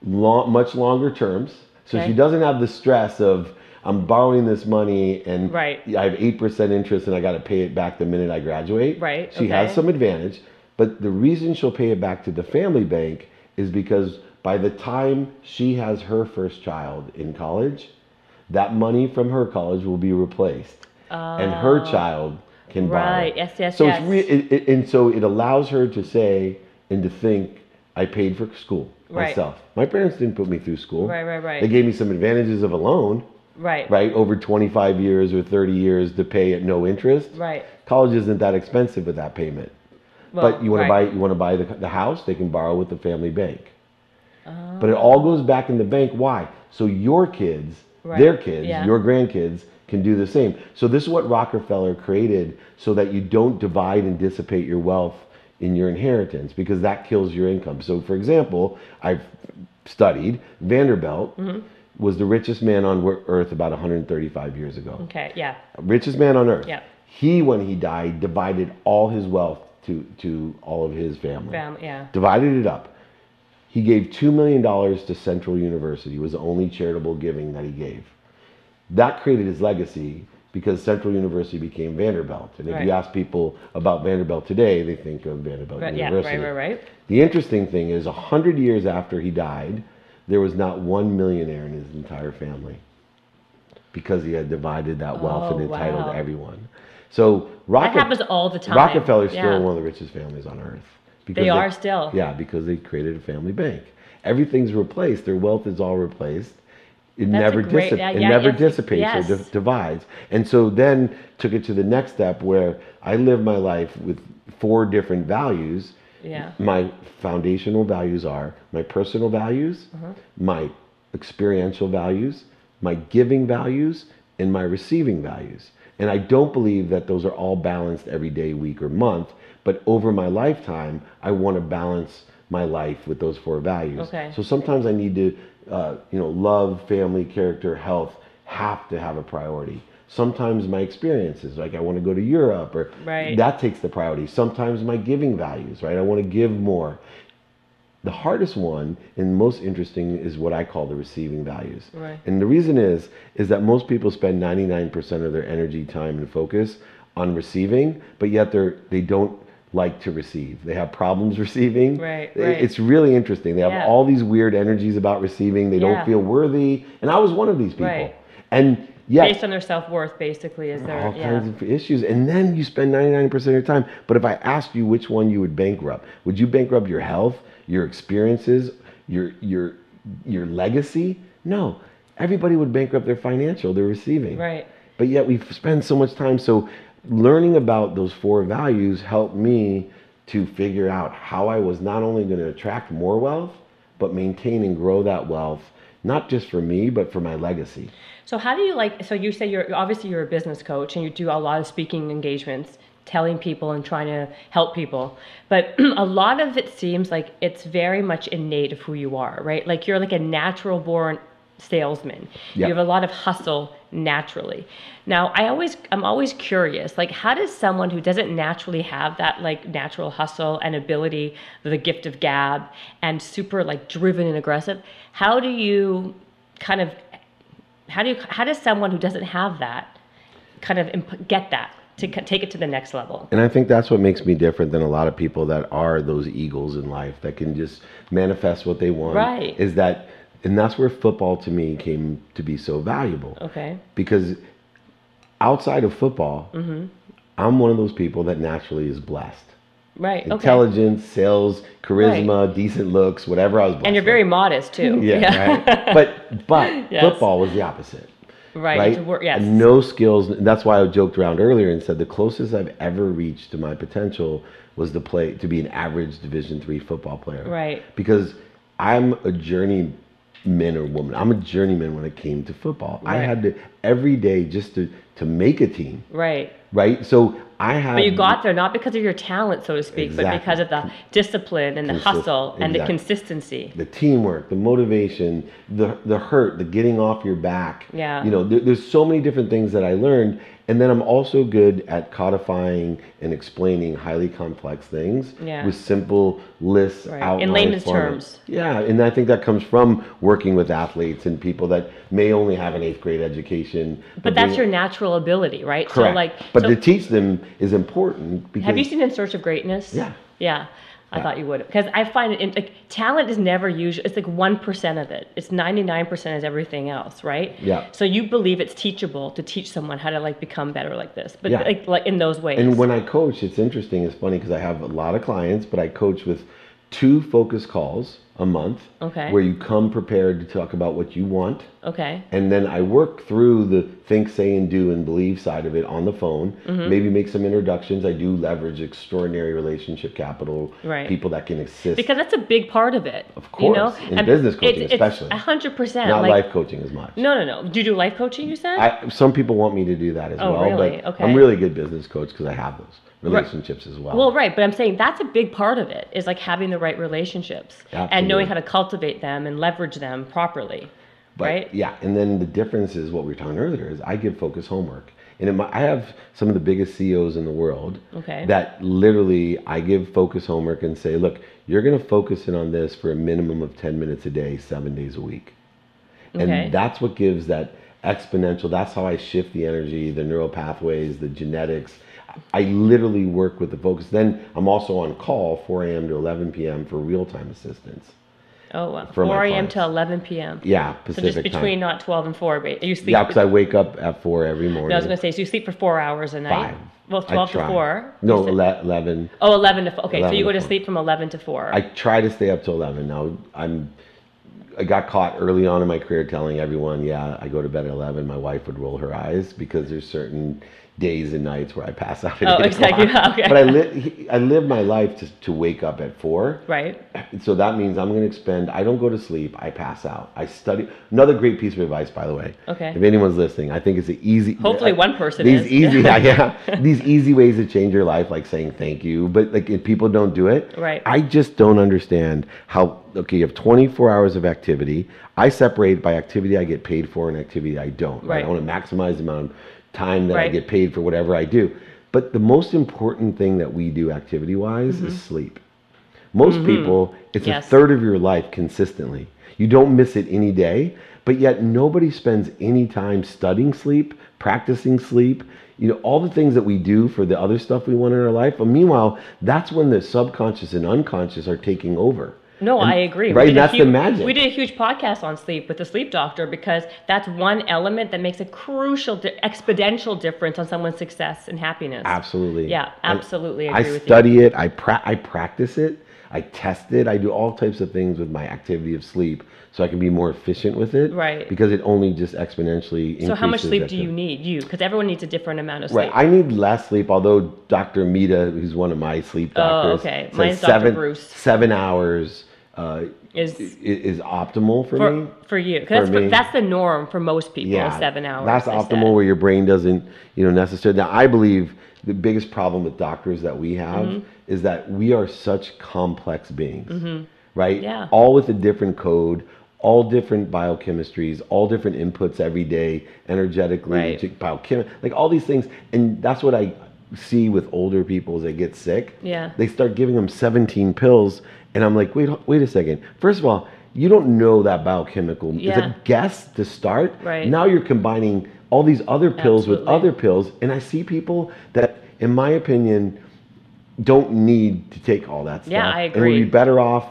long, much longer terms. So Okay. she doesn't have the stress of I'm borrowing this money and Right. I have eight percent interest and I got to pay it back the minute I graduate. Right, She has some advantage, but the reason she'll pay it back to the family bank is because by the time she has her first child in college, that money from her college will be replaced, and her oh. child can borrow. Oh. Right. Yes, yes, So yes. it's re- it, it, and so it allows her to say and to think, I paid for school Right. myself. My parents didn't put me through school. Right, right, right. They gave me some advantages of a loan, Right. right, over 25 years or 30 years to pay at no interest. Right. College isn't that expensive with that payment. Well, but you want right. to buy you want to buy the, the house, they can borrow with the family bank. Oh. But it all goes back in the bank. Why? So your kids, Right. their kids, Yeah. your grandkids can do the same. So this is what Rockefeller created so that you don't divide and dissipate your wealth in your inheritance because that kills your income. So for example, I've studied Vanderbilt Mm-hmm. was the richest man on earth about 135 years ago Okay. Yeah. richest man on earth. Yeah. He, when he died, divided all his wealth to, to all of his family. Fam- yeah. Divided it up. He gave $2 million to Central University, was the only charitable giving that he gave. That created his legacy because Central University became Vanderbilt. And if Right. you ask people about Vanderbilt today, they think of Vanderbilt Right. Yeah. University. Right. Right. Right. The interesting thing is, 100 years after he died, there was not one millionaire in his entire family because he had divided that wealth Oh, and entitled wow. everyone. So That Rocke- happens all the time. Rockefeller's still Yeah. one of the richest families on earth. Because They are still. Yeah, because they created a family bank. Everything's replaced. Their wealth is all replaced. It That's never great- dissip- yeah, it never yes, dissipates yes. or di- divides. And so then took it to the next step where I live my life with four different values. Yeah. My foundational values are my personal values, Uh-huh. my experiential values, my giving values, and my receiving values. And I don't believe that those are all balanced every day, week, or month. But over my lifetime, I want to balance my life with those four values. Okay. So sometimes I need to, uh, you know, love, family, character, health have to have a priority. Sometimes my experiences, like I want to go to Europe, or Right. that takes the priority. Sometimes my giving values, right? I want to give more. The hardest one and most interesting is what I call the receiving values. Right. And the reason is is that most people spend 99% of their energy, time and focus on receiving, but yet they're they don't like to receive. They have problems receiving. Right, right. It's really interesting. They have Yeah. all these weird energies about receiving. They Yeah. don't feel worthy. And I was one of these people. Right. And yet Based on their self worth, basically, is their all yeah. kinds of issues. And then you spend 99% of your time. But if I asked you which one you would bankrupt, would you bankrupt your health, your experiences, your your your legacy? No. Everybody would bankrupt their financial, their receiving. Right. But yet we spend so much time. So learning about those four values helped me to figure out how I was not only going to attract more wealth, but maintain and grow that wealth, not just for me, but for my legacy. So how do you like? So you say you're obviously you're a business coach and you do a lot of speaking engagements, telling people and trying to help people. But a lot of it seems like it's very much innate of who you are, right? Like you're like a natural born salesman. Yeah. You have a lot of hustle naturally. Now, I always I'm always curious, like how does someone who doesn't naturally have that like natural hustle and ability, the gift of gab and super like driven and aggressive, how do you kind of how do you how does someone who doesn't have that kind of imp- get that to take it to the next level? And I think that's what makes me different than a lot of people that are those eagles in life that can just manifest what they want. Right. Is that, and that's where football to me came to be so valuable. Okay. Because outside of football, Mm-hmm. I'm one of those people that naturally is blessed. Right. Okay. Intelligence, sales, charisma, decent looks, whatever I was blessed And you're with. very modest too. Yeah, right. But but Yes. football was the opposite. Right. Right. Work, yes. No skills. That's why I joked around earlier and said the closest I've ever reached to my potential was to play to be an average Division three football player. Right. Because I'm a journeyman or women. I'm a journeyman when it came to football. I had to every day just to to make a team. Right. Right. So I had. But you got there not because of your talent, so to speak, but because of the discipline and the Consist- hustle and the consistency. the teamwork, the motivation, the the hurt, the getting off your back. Yeah. You know, there, there's so many different things that I learned, and then I'm also good at codifying and explaining highly complex things Yeah. with simple lists, Right. In layman's terms. Yeah, and I think that comes from working with athletes and people that may only have an eighth grade education. But that's being- your natural ability, right? correct. So like but so to teach them is important because have you seen In Search of Greatness? Yeah. Yeah. I Yeah. thought you would because I find it in, like talent is never usual. it's like one percent of it. It's ninety nine percent is everything else, right? Yeah. So you believe it's teachable to teach someone how to like become better like this, but Yeah. like like in those ways. And when I coach, it's interesting. It's funny because I have a lot of clients, but I coach with two focus calls a month Okay. where you come prepared to talk about what you want. okay. And then I work through the think, say, and do and believe side of it on the phone. Mm-hmm. Maybe make some introductions. I do leverage extraordinary relationship capital, Right. people that can assist. Because that's a big part of it. Of course. You know? In business coaching especially. A hundred percent. not like, life coaching as much. No, no, no. Do you do life coaching? You said. I, some people want me to do that as Oh, well, really? but Okay. I'm really good business coach because I have those relationships as well. Well, right, but I'm saying that's a big part of it is like having the right relationships and knowing how to cultivate them and leverage them properly, But right? yeah, and then the difference is what we were talking earlier is I give focus homework, and my, I have some of the biggest CEOs in the world. Okay. That literally I give focus homework and say, look, you're going to focus in on this for a minimum of ten minutes a day, seven days a week, Okay. and that's what gives that exponential. That's how I shift the energy, the neural pathways, the genetics. I literally work with the focus. Then I'm also on call 4 a.m. to 11 p.m. for real time assistance. Oh, wow. for 4 a.m. to 11 p.m. Yeah, Pacific So just between time. not 12 and 4, but you sleep. Yeah, because I wake up at four every morning. No, I was going to say, so you sleep for four hours a night? Five. Well, I 12 to 4. No, You said- eleven. Oh, 11 to 4. Okay, so you go to to sleep from 11 to 4. I try to stay up till eleven. Now I'm. I got caught early on in my career telling everyone, "Yeah, I go to bed at 11. My wife would roll her eyes because there's certain days and nights where I pass out at Oh, exactly. Okay. But I li- I live my life to to wake up at four. right? So that means I'm going to expend. I don't go to sleep. I pass out. I study. Another great piece of advice, by the way. Okay. If anyone's listening, I think it's an easy. Hopefully one person These is. easy, yeah, yeah. These easy ways to change your life, like saying thank you, but like if people don't do it, Right. I just don't understand how. Okay, you have 24 hours of activity. I separate by activity I get paid for and activity I don't. Right. I want to maximize the amount of time that I get paid for whatever I do. But the most important thing that we do activity wise is sleep. Most people, it's Mm-hmm. Yes. a third of your life consistently. You don't miss it any day, but yet nobody spends any time studying sleep, practicing sleep, you know, all the things that we do for the other stuff we want in our life. But meanwhile, that's when the subconscious and unconscious are taking over. No, I agree. Right, that's the huge- magic. We did a huge podcast on sleep with the sleep doctor because that's one element that makes a crucial, di- exponential difference on someone's success and happiness. Absolutely. Yeah, absolutely I agree with you. study it. I pra- I practice it. I test it. I do all types of things with my activity of sleep, so I can be more efficient with it. Right. Because it only just exponentially. So how much sleep do you need? You, because everyone needs a different amount of sleep. Right. I need less sleep, although Dr. Mita, who's one of my sleep oh, doctors, Oh, okay. says Mine's Dr. seven, Breus. Seven hours uh, Is- is is optimal for, for, me. for you, 'Cause that's, For for- me. that's the norm for most people. Yeah, seven hours. That's optimal said. where your brain doesn't, you know, necessarily. Now, I believe the biggest problem with doctors that we have Mm-hmm. is that we are such complex beings, right? Mm-hmm. Yeah. All with a different code, all different biochemistries, all different inputs every day, energetically, Right. biochem, like all these things, and that's what I see with older people as they get sick. Yeah. They start giving them 17 pills, and I'm like, wait, wait a second. First of all. You don't know that biochemical. It's a guess to start. Right. Now you're combining all these other pills with other pills, and I see people that, in my opinion, don't need to take all that stuff. Yeah, I agree. And would be better off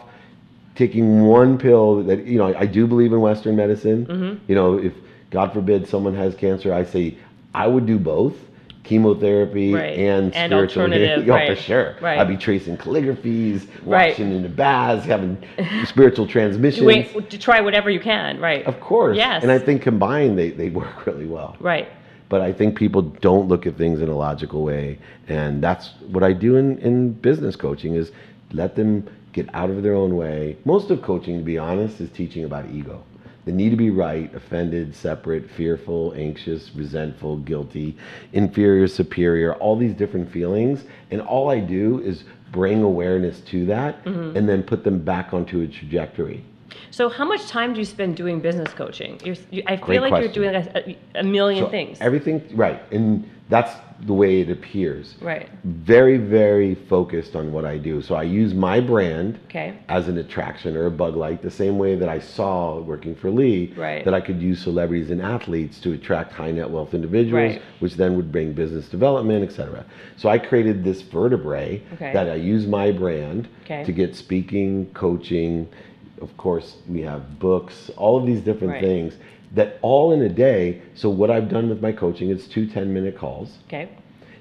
taking one pill that you know. I do believe in Western medicine. Mm-hmm. You know, if God forbid someone has cancer, I say I would do both. Chemotherapy Right. And And spiritual alternative, yeah, right. for sure. Right. I'd be tracing calligraphies, watching in the baths, having spiritual transmissions. Wait, to try whatever you can, right? Of course. Yes. And I think combined, they, they work really well. Right. but I think people don't look at things in a logical way, and that's what I do in, in business coaching is let them get out of their own way. Most of coaching, to be honest, is teaching about ego. They need to be right, offended, separate, fearful, anxious, resentful, guilty, inferior, superior, all these different feelings. And all I do is bring awareness to that Mm-hmm. and then put them back onto a trajectory. So, how much time do you spend doing business coaching? You're, you, I feel Great like question. you're doing a, a million So things. Everything, right. And that's the way it appears. right. Very, very focused on what I do. So I use my brand Okay. as an attraction or a bug light, the same way that I saw working for Leigh Right. that I could use celebrities and athletes to attract high net wealth individuals, Right. which then would bring business development, etc. So I created this vertebrae Okay. that I use my brand Okay. to get speaking, coaching. Of course, we have books, all of these different Right. things that all in a day. So what I've done with my coaching, it's two 10 minute calls. Okay.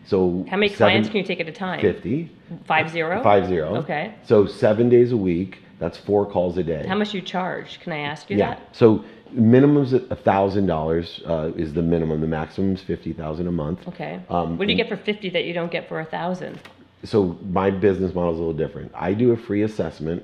So How many seven- clients can you take at a time? 50. Five zero. Five zero. Okay. So seven days a week. That's four calls a day. How much you charge? Can I ask you yeah. that? So minimum's a thousand dollars uh, is the minimum. The maximum's fifty thousand a month. Okay. Um, what do you get for fifty that you don't get for a thousand? So my business model is a little different. I do a free assessment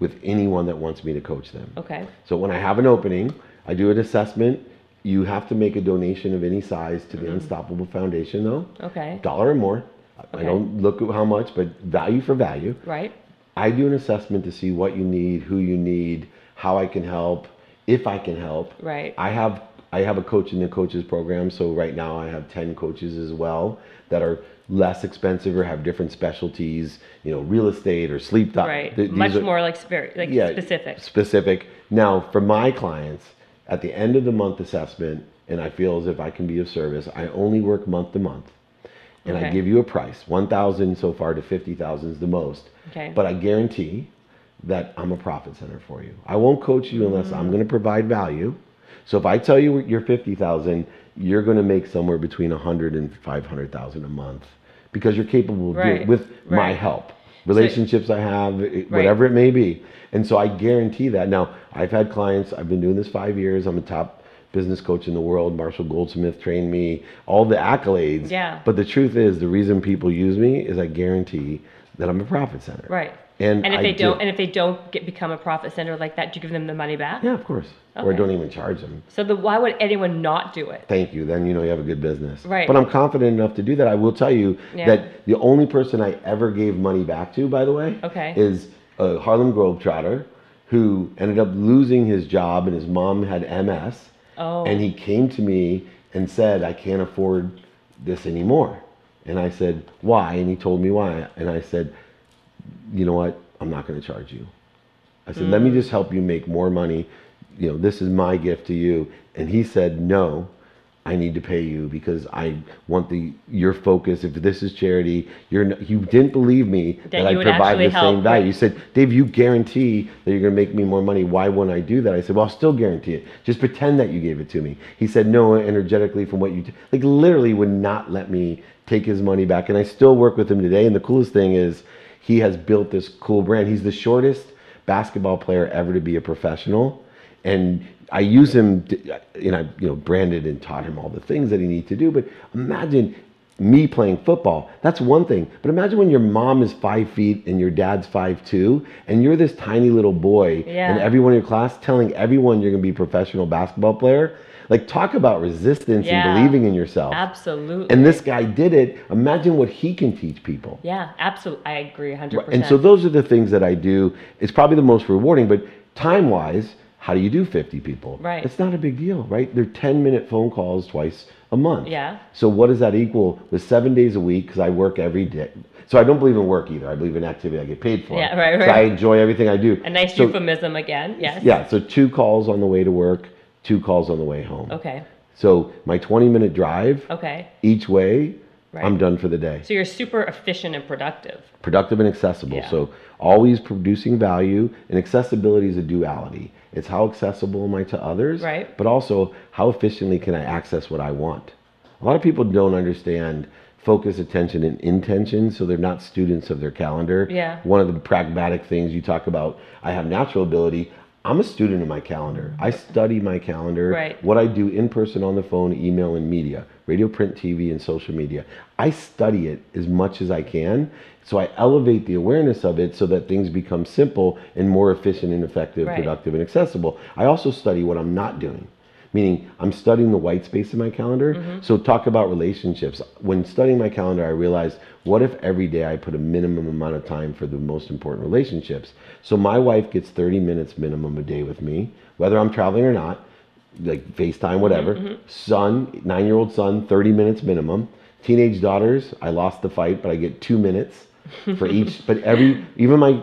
with anyone that wants me to coach them. Okay. So when I have an opening, I do an assessment. You have to make a donation of any size to the Unstoppable Foundation, though. Okay. Dollar or more. Okay. I Mm-hmm. Don't look at how much, but value for value. Right. I do an assessment to see what you need, who you need, how I can help, if I can help. Right. I have I have a coach in the coaches program, so right now I have 10 coaches as well that are less expensive or have different specialties, you know, real estate or sleep doc- Right. th- Much are- more like very like yeah, specific. Specific. Now, for my clients, at the end of the month assessment, and I feel as if I can be of service, I only work month to month. And I give you a price. 1000 so far to 50,000 is the most. Okay. But I guarantee that I'm a profit center for you. I won't coach you unless I'm mm. going to provide value. So if I tell you you're 50,000, you're going to make somewhere between 100 and 500,000 a month because you're capable of doing Right, it with my help. Relationships I have, it- Right. whatever it may be. And so I guarantee that. Now, I've had clients, I've been doing this 5 years. I'm a top business coach in the world. Marshall Goldsmith trained me, all the accolades. Yeah. But the truth is the reason people use me is I guarantee that I'm a profit center. Right. And, And if I they do- don't, and if they don't get become a profit center like that, do you give them the money back? Yeah, of course. Okay. Or don't even charge them. So the why would anyone not do it? Thank you. Then you know you have a good business. Right. But I'm confident enough to do that. I will tell you Yeah. that the only person I ever gave money back to, by the way, Okay. is a Harlem Globetrotter who ended up losing his job and his mom had MS. Oh. And he came to me and said, I can't afford this anymore. And I said, Why? And he told me why. And I said, You know what? I'm not going to charge you. I said, let me mm. just help you make more money. You know, this is my gift to you. And he said, no, I need to pay you because I want the your focus. If this is charity, you're you didn't believe me that, you I provide the help, same value. You said, Dave, you guarantee that you're going to make me more money. Why wouldn't I do that? I said, well, I'll still guarantee it. Just pretend that you gave it to me. He said, no, energetically from what you t-, like literally would not let me take his money back. And I still work with him today. And the coolest thing is he has built this cool brand. He's the shortest basketball player ever to be a professional. And I use him, to, and I, you know, branded and taught him all the things that he needs to do. But imagine me playing football. That's one thing. But imagine when your mom is five feet and your dad's five two, and you're this tiny little boy, Yeah. and everyone in your class telling everyone you're going to be a professional basketball player. Like talk about resistance Yeah. and believing in yourself. Absolutely. And this guy did it. Imagine what he can teach people. Yeah, absolutely. I agree 100%. And so those are the things that I do. It's probably the most rewarding, but time wise, how do you do 50 people? Right. It's not a big deal, right? They're 10 minute phone calls twice a month. Yeah. So what does that equal with seven days a week? Because I work every day. So I don't believe in work either. I believe in activity I get paid for. Yeah, right, So right. I enjoy everything I do. a nice so, euphemism again. Yes. Yeah. So two calls on the way to work, two calls on the way home. Okay. So my 20 minute drive Okay. each way, Right. I'm done for the day. So you're super efficient and productive. productive and accessible. Yeah. So always producing value and accessibility is a duality. It's how accessible am I to others, Right. but also how efficiently can I access what I want. A lot of people don't understand focus, attention, and intention, so they're not students of their calendar. Yeah. One of the pragmatic things you talk about, I have natural ability. I'm a student of my calendar. I study my calendar. Right. What I do in person, on the phone, email, and media, radio, print, TV, and social media. I study it as much as I can. So I elevate the awareness of it so that things become simple and more efficient and effective, Right. productive, and accessible. I also study what I'm not doing. Meaning, I'm studying the white space in my calendar. Mm-hmm. So, talk about relationships. When studying my calendar, I realized what if every day I put a minimum amount of time for the most important relationships? So, my wife gets 30 minutes minimum a day with me, whether I'm traveling or not, like FaceTime, whatever. Mm-hmm, Son, nine year old son, 30 minutes minimum. Teenage daughters, I lost the fight, but I get two minutes for each. but every, even my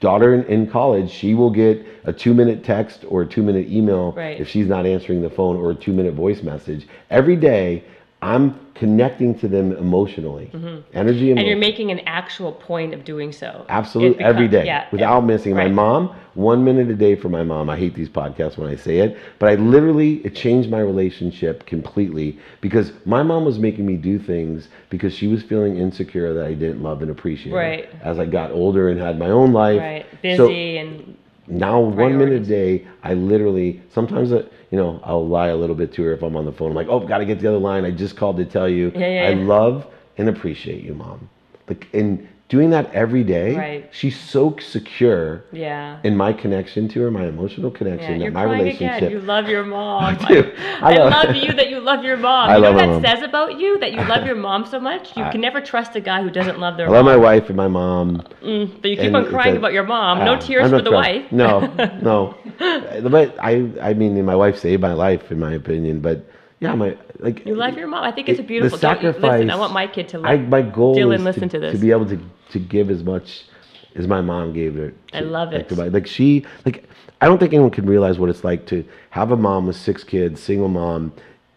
daughter in, in college, she will get a two minute text or a two minute email Right. if she's not answering the phone or a two minute voice message. Every day, I'm connecting to them emotionally. Mm-hmm. Energy and And you're making an actual point of doing so. Absolutely, It every day, Yeah. without missing. My mom, one minute a day for my mom. I hate these podcasts when I say it, but I literally it changed my relationship completely because my mom was making me do things because she was feeling insecure that I didn't love and appreciate. her. Right. As I got older and had my own life, Right. So Busy and now one minute a day, I literally sometimes you know I'll lie a little bit to her if I'm on the phone. I'm like, oh, got to get the other line. I just called to tell you Yeah, yeah, I yeah. love and appreciate you, mom. Like and doing that every day, Right. she's so secure yeah. in my connection to her, my emotional Yeah, connection, you're my crying relationship. again. You love your mom. I do. I, I love- you that you love your mom. I you know what my that mom. says about you? That you love your mom so much? You can never trust a guy who doesn't love their I love my wife and my mom. Mm, but you keep and on crying a- about your mom. No Ah, tears for the crying. wife. No, no. But I, I mean, my wife saved my life, in my opinion. But yeah, my like. You love your mom. I think it's a beautiful. The sacrifice. listen, I want my kid to love. I, my goal Dylan, is listen to, to this. to be able to to give as much as my mom gave her. I love like, it. to like she, like I don't think anyone can realize what it's like to have a mom with six kids, single mom,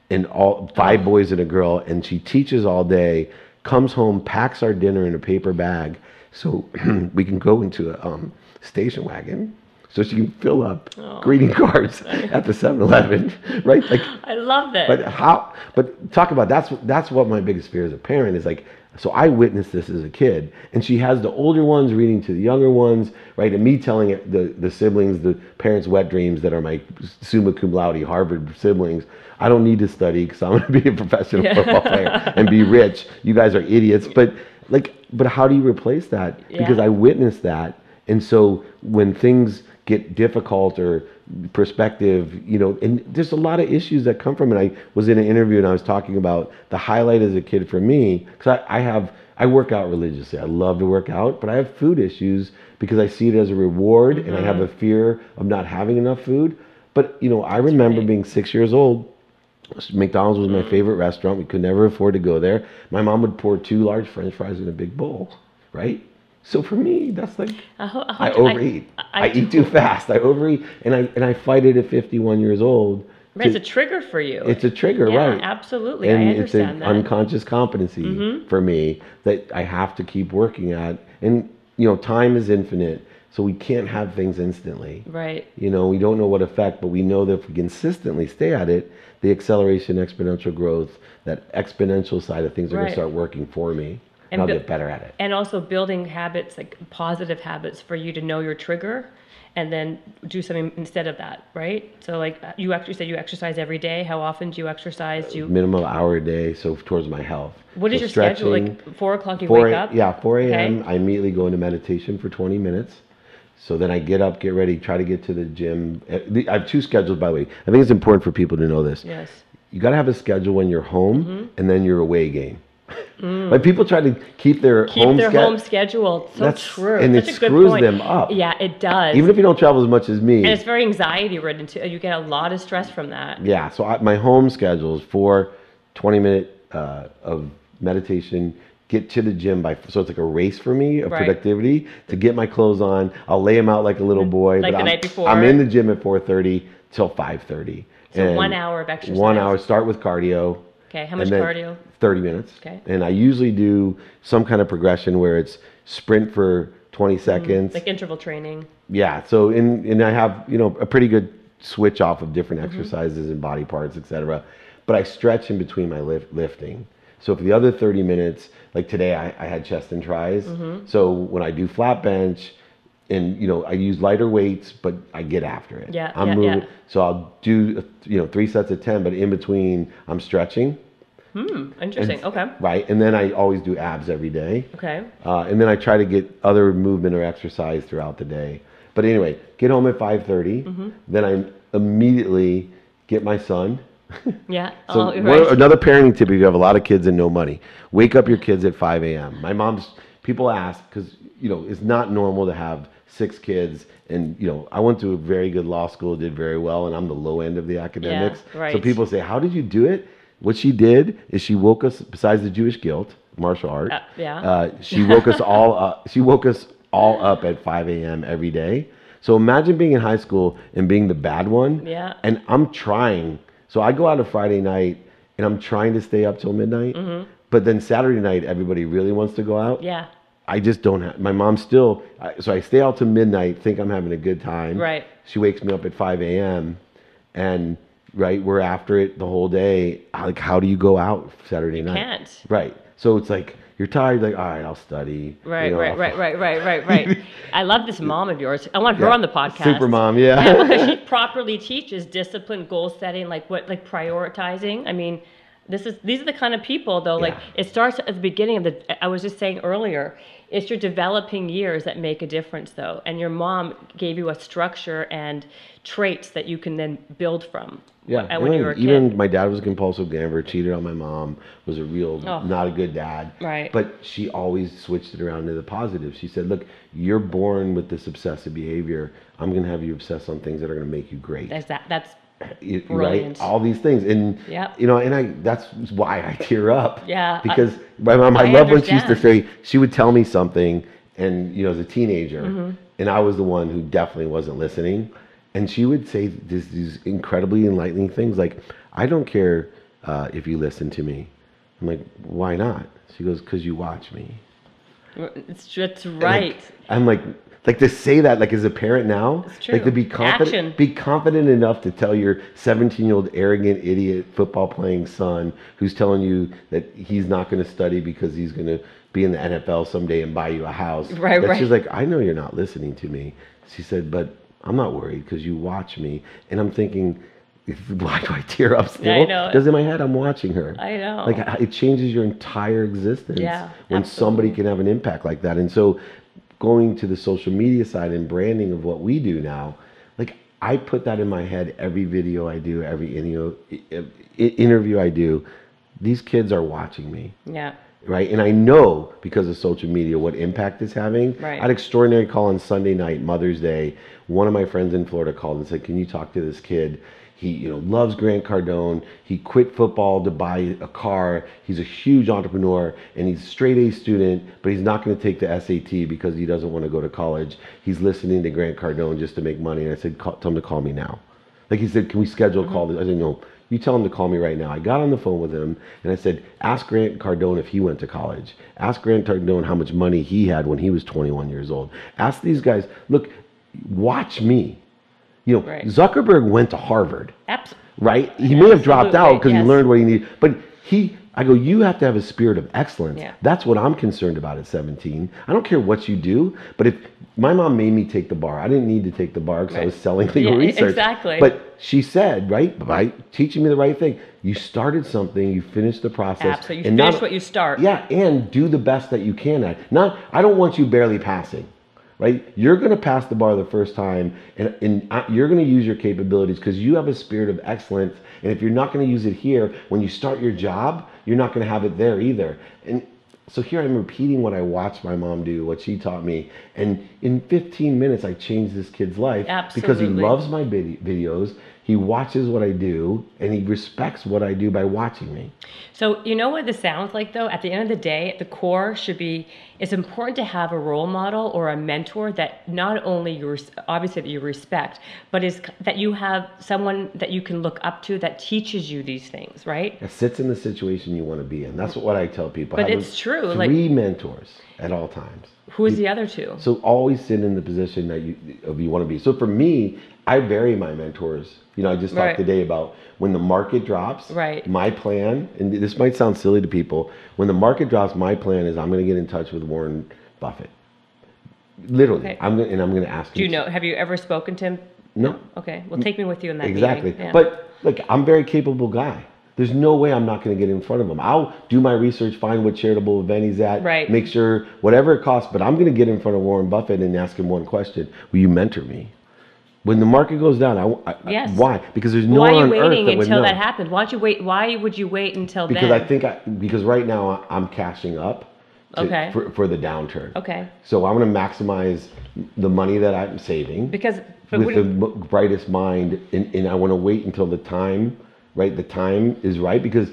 and all Oh. five boys and a girl, and she teaches all day, comes home, packs our dinner in a paper bag, so we can go into a um, station wagon. So she can fill up Oh. greeting cards at the 7-Eleven, right? Like I love that. but how? But talk about that's that's what my biggest fear as a parent is like. So I witnessed this as a kid, and she has the older ones reading to the younger ones, right? And me telling it, the the siblings, the parents' wet dreams that are my summa cum laude Harvard siblings. I don't need to study because I'm going to be a professional Yeah. football player and be rich. You guys are idiots, but like, but how do you replace that? Because I witnessed that, and so when things get difficult or perspective, you know, and there's a lot of issues that come from it. I was in an interview and I was talking about the highlight as a kid for me because I, I have I work out religiously. I love to work out, but I have food issues because I see it as a reward and I have a mm-hmm. fear of not having enough food. But you know, I remember right. being six years old. McDonald's was my mm. favorite restaurant. We could never afford to go there. My mom would pour two large French fries in a big bowl, right? So for me, that's like I, ho- I, I overeat. I, I, eat too fast. I overeat, and I and I fight it at 51 years old. Right, It's a trigger for you. it's a trigger, yeah, right? absolutely. And I it's an understand that. Mm-hmm. unconscious competency for me that I have to keep working at. And you know, time is infinite, so we can't have things instantly. right. You know, we don't know what effect, but we know that if we consistently stay at it, the acceleration, exponential growth, that exponential side of things are going to start working for me, and, I'll bu- get better at it. And also building habits, like positive habits for you to know your trigger and then do something instead of that, right? So like you actually said you exercise every day. How often do you exercise? Do you, Minimum hour a day, so towards my health. what is So your schedule? Like four o'clock you 4 wake up? Yeah, 4 a.m. Okay. I immediately go into meditation for 20 minutes. So then I get up, get ready, try to get to the gym. Uh, I have two schedules, by the way. I think it's important for people to know this. Yes. You got to have a schedule when you're home Mm-hmm. and then your away game. Like people try to keep their Mm. Keep home their home schedule. So That's- true. and Such it a good screws them up. Yeah, it does. Even if you don't travel as much as me. and it's very anxiety ridden too. You get a lot of stress from that. Yeah, so I, my home schedule is for 20 minute uh, of meditation. Get to the gym by so it's like a race for me of Right. productivity to get my clothes on. I'll lay them out like a little boy. Like the I'm, night before. I'm in the gym at 4:30 till 5:30. So And one hour of exercise. One hour. Start with cardio. Okay. How much cardio? 30 minutes. Okay. And I usually do some kind of progression where it's sprint for 20 seconds. Like interval training. Yeah. So in and I have you know a pretty good switch off of different Mm-hmm. exercises and body parts, etc. But I stretch in between my lift, lifting. So for the other 30 minutes, like today, I, I had chest and tris. Mm-hmm. So when I do flat bench, and you know I use lighter weights, but I get after it. Yeah, I'm yeah, moving. yeah. So I'll do you know three sets of ten, but in between I'm stretching. Hmm, interesting. Okay. Right, and then I always do abs every day. Okay. Uh, and then I try to get other movement or exercise throughout the day. But anyway, get home at 5:30. Mm-hmm. Then I immediately get my son. Yeah. So oh, one- right. another parenting tip: if you have a lot of kids and no money, wake up your kids at 5 a.m. My mom's. People ask because you know it's not normal to have six kids, and you know I went to a very good law school, did very well, and I'm the low end of the academics. So right. people say, "How did you do it?" What she did is she woke us. Besides the Jewish guilt, martial art. Uh, yeah. Uh, she woke us all up. She woke us all up at 5 a.m. every day. So imagine being in high school and being the bad one. Yeah. And I'm trying. So I go out a Friday night and I'm trying to stay up till midnight. But then Saturday night, everybody really wants to go out. Mm-hmm. yeah. I just don't have. My mom still. So I stay out till midnight, think I'm having a good time. Right. She wakes me up at 5 a.m. and right, we're after it the whole day. Like, how do you go out Saturday night? Can't. Right. So it's like you're tired. Like, all right, I'll study. you Right, know, right, I'll- right, right, right, right, right. I love this mom of yours. I want her Yeah. on the podcast. Super mom, yeah. Yeah, she properly teaches discipline, goal setting, like what, like prioritizing. I mean, this is these are the kind of people though. Like Yeah. it starts at the beginning of the. I was just saying earlier, it's your developing years that make a difference though, and your mom gave you a structure and traits that you can then build from. Yeah, uh, when even- even my dad was a compulsive gambler, cheated on my mom, was a real Oh. not a good dad. Right. But she always switched it around to the positive. She said, "Look, you're born with this obsessive behavior. I'm going to have you obsess on things that are going to make you great." That's that. That's Right? All these things, and Yep. you know, and I that's why I tear up. Yeah, I- Because my mom, I, I love when she used to say she would tell me something, and you know, as a teenager, Mm-hmm. and I was the one who definitely wasn't listening, and she would say this, these incredibly enlightening things like, "I don't care uh, if you listen to me." I'm like, "Why not?" She goes, "Cause you watch me." it's that's And, like, right. I'm like, like to say that, like as a parent now, It's like to be confident, Action. be confident enough to tell your 17 year old arrogant idiot football playing son who's telling you that he's not going to study because he's going to be in the NFL someday and buy you a house. Right, that right. She's like, I know you're not listening to me. She said, but I'm not worried because you watch me, and I'm thinking. Why do I tear up still? I know. Because in my head, I'm watching her. I know. Like it changes your entire existence Yeah, when somebody can have an impact like that. And so going to the social media side and branding of what we do now, like I put that in my head every video I do, every interview, I do. These kids are watching me, yeah. right? And I know because of social media what impact it's having. Right. I had extraordinary call on Sunday night, Mother's Day. One of my friends in Florida called and said, "Can you talk to this kid?" He, you know, loves Grant Cardone. He quit football to buy a car. He's a huge entrepreneur, and he's a straight A student, but he's not going to take the SAT because he doesn't want to go to college. He's listening to Grant Cardone just to make money. And I said, call, "Tell him to call me now." Like he said, "Can we schedule a call?" Mm-hmm. I said, "No." You tell him to call me right now. I got on the phone with him and I said, Ask Grant Cardone if he went to college. Ask Grant Cardone how much money he had when he was 21 years old. Ask these guys, look, watch me. You know, Right. Zuckerberg went to Harvard, Abs- right? He may have dropped out because yes. he learned what he needed, but he, I go, you have to have a spirit of excellence. Yeah. That's what I'm concerned about at 17. I don't care what you do, but if my mom made me take the bar, I didn't need to take the bar because I was selling legal Yeah, research. exactly. But she said, right, by teaching me the right thing, you started something, you finished the process. Absolutely. You finish not- what you start. Yeah, and do the best that you can at. Not, I don't want you barely passing, right? You're going to pass the bar the first time, and, and you're going to use your capabilities because you have a spirit of excellence. And if you're not going to use it here, when you start your job, you're not going to have it there either. And so here I'm repeating what I watched my mom do, what she taught me, and in 15 minutes I changed this kid's life because he loves my videos. He watches what I do, and he respects what I do by watching me. So you know what this sounds like though? At the end of the day, the core should be it's important to have a role model or a mentor that not only you obviously that you respect, but is that you have someone that you can look up to that teaches you these things, right? It sits in the situation you want to be in. That's what I tell people. But it's true, like- Three mentors at all times. Who is the other two? So always sit in the position that you of you want to be. So for me, I vary my mentors. You know, I just talked Right. today about when the market drops. Right. My plan, and this might sound silly to people, when the market drops, my plan is I'm going to get in touch with Warren Buffett. Literally, Okay. I'm gonna, and I'm gonna ask. Do you know? Have you ever spoken to him? No. Okay, well, take me with you in that Exactly. meeting. Yeah. But look, I'm a very capable guy. There's no way I'm not going to get in front of him. I'll do my research, find what charitable event he's at, Right. make sure whatever it costs. But I'm going to get in front of Warren Buffett and ask him one question: Will you mentor me? When the market goes down, I, I- Yes. why? Because there's no why one are you on waiting earth that would until know. that happens? Why don't you wait? Why would you wait until then? because then? I think I, because right now I'm cashing up to, Okay. for, for the downturn. Okay. So I want to maximize the money that I'm saving because with the m- brightest mind, and, and I want to wait until the time, right? The time is right because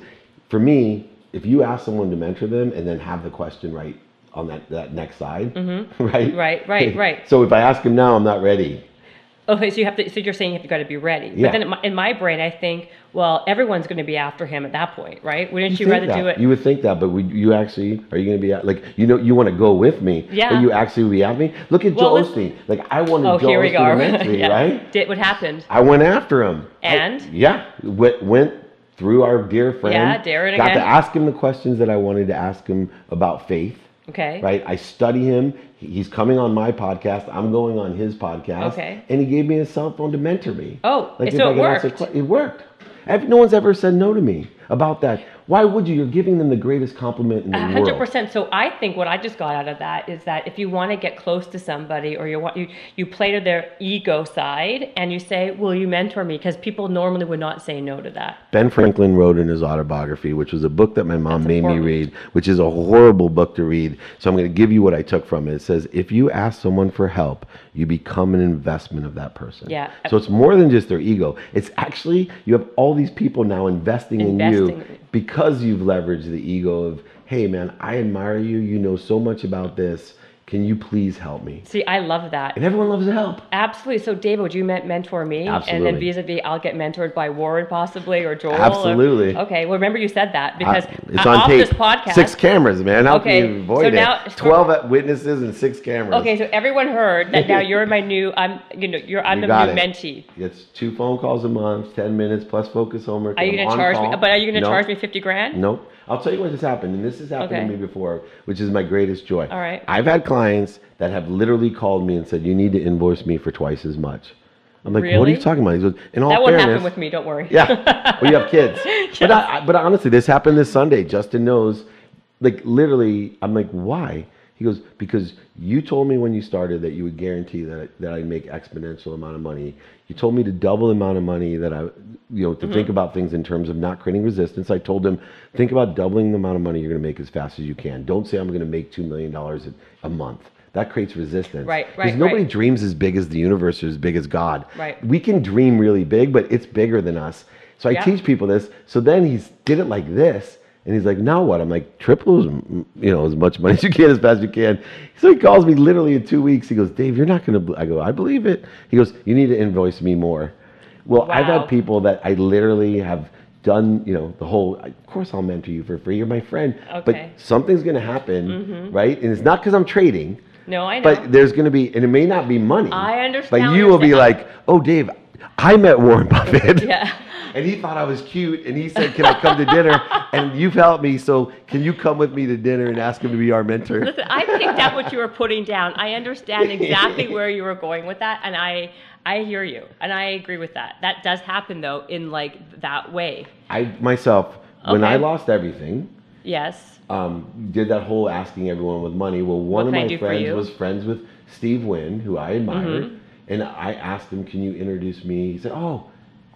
for me, if you ask someone to mentor them and then have the question right on that, that next side, right? Mm-hmm. Right, right, right. So if I ask him now, I'm not ready. Okay, so you have to. So you're saying you have got to be ready. Yeah. But then in my, in my brain, I think, well, everyone's going to be after him at that point, right? Wouldn't you, think rather that. do it? You would think that, but would you actually are you going to be at, like you know you want to go with me? Yeah. But you actually would be at me. Look at Well, Joel Osteen. Like I wanted oh, Joel here we Osteen go. to mentor me, yeah. right? Did what happened? I went after him. I- And? yeah, went, went through our dear friend. Yeah, Darren Got again. to ask him the questions that I wanted to ask him about faith. Okay. Right. I study him. He- He's coming on my podcast. I'm going on his podcast. Okay. And he gave me his cell phone to mentor me. Oh, so it I could ask a worked. que- It worked. No one's ever said no to me about that. Why would you? You're giving them the greatest compliment in the A world. hundred percent. So I think what I just got out of that is that if you want to get close to somebody, or you want you you play to their ego side, and you say, "Will you mentor me?" Because people normally would not say no to that. Ben Franklin wrote in his autobiography, which was a book that my mom That's made me read, which is a horrible book to read. So I'm going to give you what I took from it. It says, if you ask someone for help, you become an investment of that person. Yeah. So it's more than just their ego. It's actually, you have all these people now investing, in Investing. Because you've leveraged the ego of, hey man, I admire you. You know so much about this. Can you please help me? See, I love that. And everyone loves to help. Absolutely. So, David, would you mentor me? Absolutely. And then vis-a-vis, I'll get mentored by Warren possibly or Joel. or- Absolutely. okay. Well, remember you said that because I- it's on off tape. this podcast. Six cameras, man. How Okay, can you avoid so it? now- Twelve witnesses and six cameras. Okay, so everyone heard that now you're my new. I'm. You know, you're. I'm You the new it. mentee. It's two phone calls a month, ten minutes plus focus homework. Are you going to charge me? But are you going to No. charge me fifty grand? Nope. I'll tell you what has happened, and this has happened Okay. to me before, which is my greatest joy. All right. I've had clients that have literally called me and said, "You need to invoice me for twice as much." I'm like, "What are you talking about?" He goes, "In all That won't fairness, happen with me. Don't worry. yeah. Well, you have kids. But I, I- but honestly, this happened this Sunday. Justin knows. Like literally, I'm like, why? He goes, because you told me when you started that you would guarantee that that I'd make exponential amount of money. You told me to double the amount of money that I, you know, to Mm-hmm. think about things in terms of not creating resistance. I told him, think about doubling the amount of money you're going to make as fast as you can. Don't say I'm going to make two million dollars a- month. That creates resistance. Right, Because right, nobody right. dreams as big as the universe or as big as God. Right. We can dream really big, but it's bigger than us. So I Yeah. teach people this. So then he's did it like this, and he's like, now what? I'm like, triple, as, you know, as much money as you can, as fast as you can. So he calls me literally in two weeks. He goes, Dave, you're not gonna. I go, I believe it. He goes, you need to invoice me more. Well, I've had people that I literally have done, you know, the whole. Of course, I'll mentor you for free. You're my friend. Okay. But something's gonna happen, mm-hmm. right? And it's not because I'm trading. No, I know. But there's going to be, and it may not be money. I understand But you will be like, oh, Dave, I met Warren Buffett. yeah. And he thought I was cute, and he said, "Can I come to dinner?" And you've helped me, so can you come with me to dinner and ask him to be our mentor? Listen, I picked up what you were putting down. I understand exactly where you were going with that, and I I hear you, and I agree with that. That does happen though in like that way. I myself, when I lost everything, Yes. um, did that whole asking everyone with money. Well, one of my friends was friends with Steve Wynn, who I admired, Mm-hmm. and I asked him, "Can you introduce me?" He said, "Oh."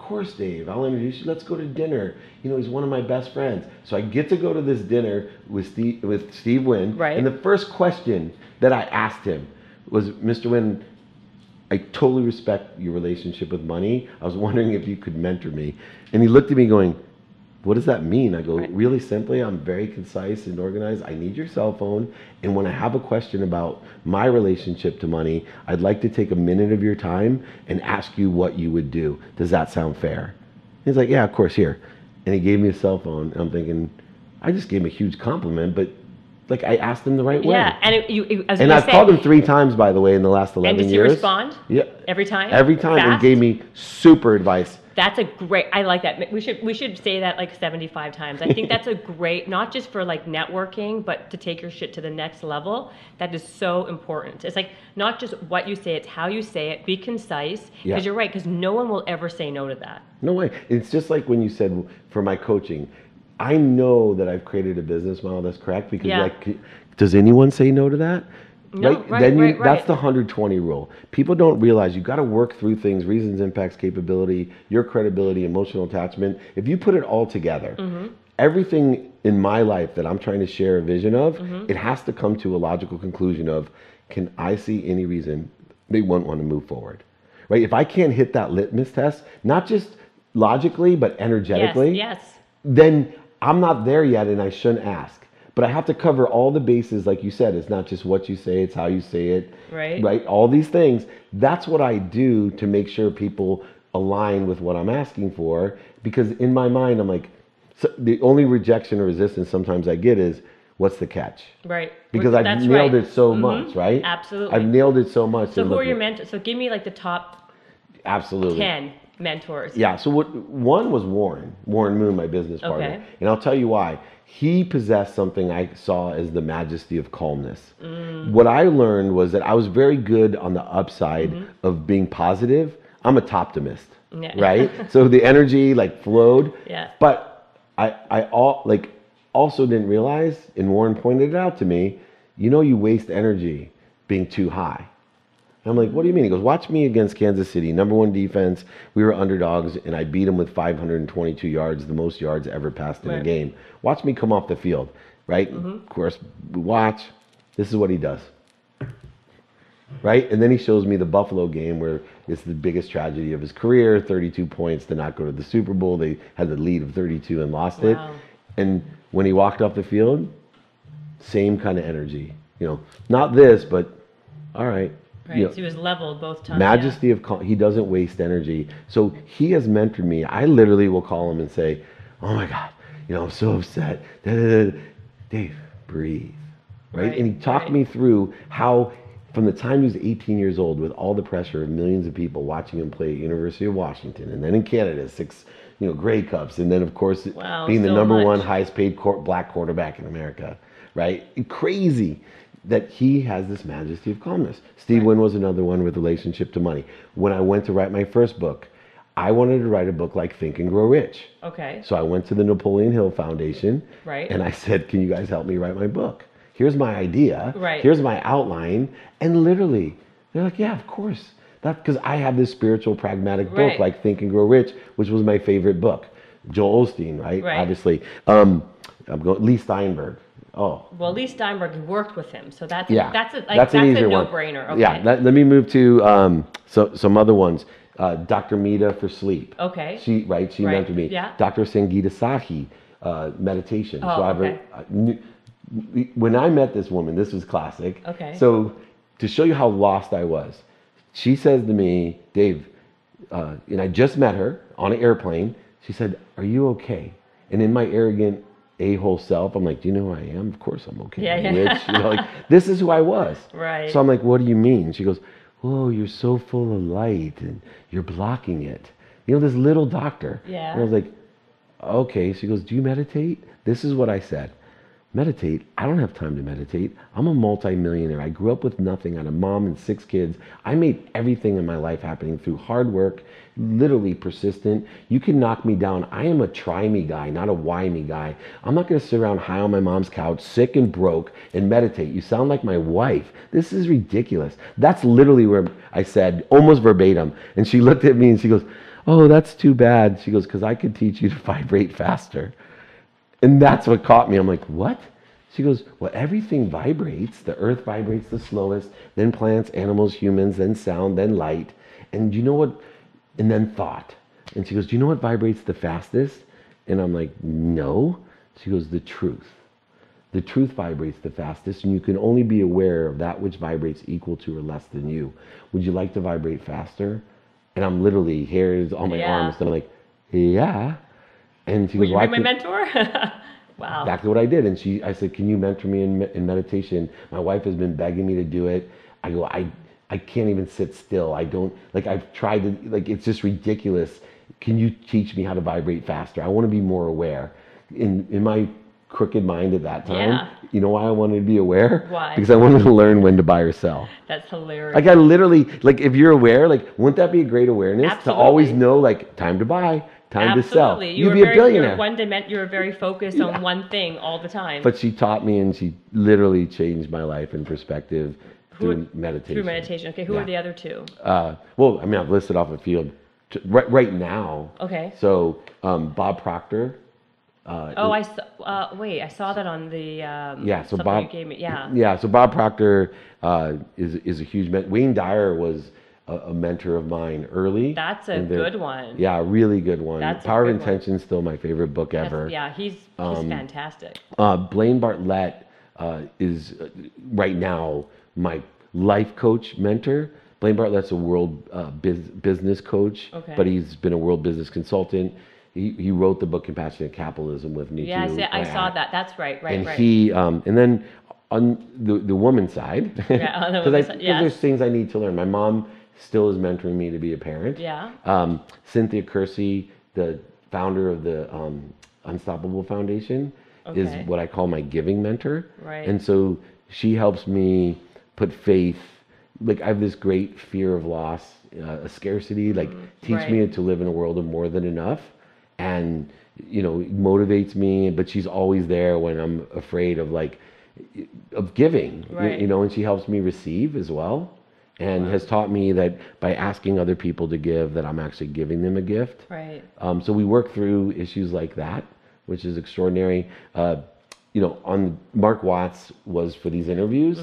Of course, Dave. I'll introduce you. Let's go to dinner. You know, he's one of my best friends. So I get to go to this dinner with Steve with Steve Wynn. Right. And the first question that I asked him was, "Mr. Wynn, I totally respect your relationship with money. I was wondering if you could mentor me." And he looked at me, going, "What does that mean?" I go, Right. "Really simply, I'm very concise and organized. I need your cell phone, and when I have a question about my relationship to money, I'd like to take a minute of your time and ask you what you would do. Does that sound fair?" He's like, "Yeah, of course, here." And he gave me a cell phone, and I'm thinking, I just gave him a huge compliment, but like I asked him the right way. Yeah, and it, you, you, I And I've say, called him three times, by the way, in the last 11 years. and does he years. respond Yeah. every time? Every time, and gave me super advice. That's a great. I like that. We should we should say that like seventy five times. I think that's a great, not just for like networking, but to take your shit to the next level. That is so important. It's like not just what you say; it's how you say it. Be concise, because Yeah. you're right. Because no one will ever say no to that. No way. It's just like when you said for my coaching, I know that I've created a business model that's correct because Yeah. like does anyone say no to that? No, right, then you, right, right. that's the 120 rule. People don't realize you've got to work through things, reasons, impacts, capability, your credibility, emotional attachment. If you put it all together, Mm-hmm. everything in my life that I'm trying to share a vision of, Mm-hmm. it has to come to a logical conclusion of can I see any reason they won't want to move forward? Right? If I can't hit that litmus test, not just logically but energetically, Yes, yes. then I'm not there yet and I shouldn't ask. But I have to cover all the bases, like you said. It's not just what you say, it's how you say it. Right. Right? All these things. That's what I do to make sure people align with what I'm asking for. Because in my mind, I'm like, so the only rejection or resistance sometimes I get is, what's the catch? Right. Because I've That's nailed right. it so Mhm. much, right? Absolutely. I've nailed it so much. So who are your mentors? So give me like the top Absolutely. ten mentors. Yeah. So what one was Warren, Warren Moon, my business partner, Okay. and I'll tell you why. He possessed something I saw as the majesty of calmness. Mm. What I learned was that I was very good on the upside of being positive. I'm a toptimist, Mm-hmm. Yeah. right? so the energy like flowed. Yeah. But I, I all like also didn't realize, and Warren pointed it out to me. You know, you waste energy being too high. And I'm like, what do you mean? He goes, watch me against Kansas City, number one defense. We were underdogs, and I beat them with 522 yards, the most yards ever passed in a game. Watch me come off the field, right? Mm-hmm. Of course, watch. This is what he does, right? And then he shows me the Buffalo game where it's the biggest tragedy of his career 32 points to not go to the Super Bowl. They had the lead of 32 and lost it. And when he walked off the field, same kind of energy. You know, not this, but all right. Right. you know, so he was leveled both times. majesty of cal- he doesn't waste energy so he has mentored me i literally will call him and say oh my god you know i'm so upset Da, da, da, da. dave breathe right? Right, and he talked right. me through how from the time he was 18 years old with all the pressure of millions of people watching him play at university of washington and then in canada six you know grey cups and then of course Wow, being the so number one highest paid court, black quarterback in america right crazy that he has this majesty of calmness. Steve Wynn was another one with relationship to money. When I went to write my first book, I wanted to write a book like Think and Grow Rich. Okay. So I went to the Napoleon Hill Foundation Right. and I said, Can you guys help me write my book? Here's my idea. Right. Here's my outline. And literally, they're like, Yeah, of course. That because I have this spiritual pragmatic book Right. like Think and Grow Rich, which was my favorite book. Joel Osteen, right? Right. Obviously. Um, I'm going Leigh Steinberg. Oh, Well, Leigh Steinberg, worked with him, so that's yeah, that's a like, that's that's, an a easier one. no-brainer. Okay. Yeah, let, let me move to um, so, some other ones. Uh, Dr. Mita for sleep. Okay. She right. She Right, mentored me. yeah. Dr. Sangeeta Sahi, uh, meditation. Oh, have okay. I knew- when I met this woman, this was classic. Okay. So to show you how lost I was, she says to me, Dave, uh, and I just met her on an airplane. She said, "Are you okay?" And in my arrogant a-hole self, I'm like, "Do you know who I am? Of course I'm okay. Yeah, yeah. rich." You know, like this is who I was. Right. So I'm like, "What do you mean?" She goes, "Oh, you're so full of light and you're blocking it." You know, this little doctor. Yeah. And I was like, "Okay." She goes, "Do you meditate?" This is what I said. Meditate? I don't have time to meditate. I'm a multimillionaire. I grew up with nothing. I had a mom and six kids. I made everything in my life happening through hard work, literally persistent. You can knock me down. I am a try me guy, not a why me guy. I'm not going to sit around high on my mom's couch, sick and broke, and meditate. You sound like my wife. This is ridiculous. That's literally where I said, almost verbatim. And she looked at me and she goes, Oh, that's too bad. She goes, Because I could teach you to vibrate faster. And that's what caught me. I'm like, what? She goes, well, everything vibrates. The earth vibrates the slowest, then plants, animals, humans, then sound, then light. And you know what? And then thought. And she goes, do you know what vibrates the fastest? And I'm like, no. She goes, the truth. The truth vibrates the fastest, and you can only be aware of that which vibrates equal to or less than you. Would you like to vibrate faster? And I'm literally hairs on my Yeah. arms, and I'm like, yeah. And she Will goes, you well, be my mentor? wow. exactly what I did. And she, I said, "Can you mentor me in, me- in meditation?" My wife has been begging me to do it. I go, I, I can't even sit still. I don't like. I've tried to like. It's just ridiculous. can you teach me how to vibrate faster? I want to be more aware. In in my crooked mind at that time, Yeah. you know why I wanted to be aware? Why? Because I wanted to learn when to buy or sell. That's hilarious. Like I literally like if you're aware, like wouldn't that be a great awareness to always know like time to buy, time to sell? Absolutely. You You'd be a very, billionaire. You're one dimen- You were very focused on one thing all the time. But she taught me and she literally changed my life and perspective through meditation. through meditation. Okay, who Yeah. are the other two? Uh, well, I mean, I've listed off a few t- right, right now. Okay. So um, Bob Proctor. Uh, Oh, I saw. Uh, wait, I saw that on the. Um, Yeah, so Bob- gave me. Yeah. Yeah, so Bob Proctor uh, is is a huge men- Wayne Dyer was a, a mentor of mine early. That's a good one. Yeah, really good one. That's Power of. Intention is still my favorite book That's- ever. Yeah, he's he's Um, fantastic. Uh, Blaine Bartlett uh, is uh, right now my life coach mentor. Blaine Bartlett's a world uh, biz- business coach, Okay. but he's been a world business consultant. He, he wrote the book Compassionate Capitalism with me Yeah, I, see, I saw that. That's right. Right. and right. he um, and then on the the woman side, Yeah, the because yes. there's things I need to learn. My mom still is mentoring me to be a parent. Yeah. Um, Cynthia Kersey, the founder of the um, Unstoppable Foundation, Okay. is what I call my giving mentor. Right. And so she helps me put faith. Like I have this great fear of loss, uh, a scarcity. Like teach Right. me to live in a world of more than enough, and you know motivates me. But she's always there when I'm afraid of like of giving. Right. You know, and she helps me receive as well. And has taught me that by asking other people to give, that I'm actually giving them a gift. Right. Um, so we work through issues like that, which is extraordinary. Uh, you know, on Mark Watts was for these interviews.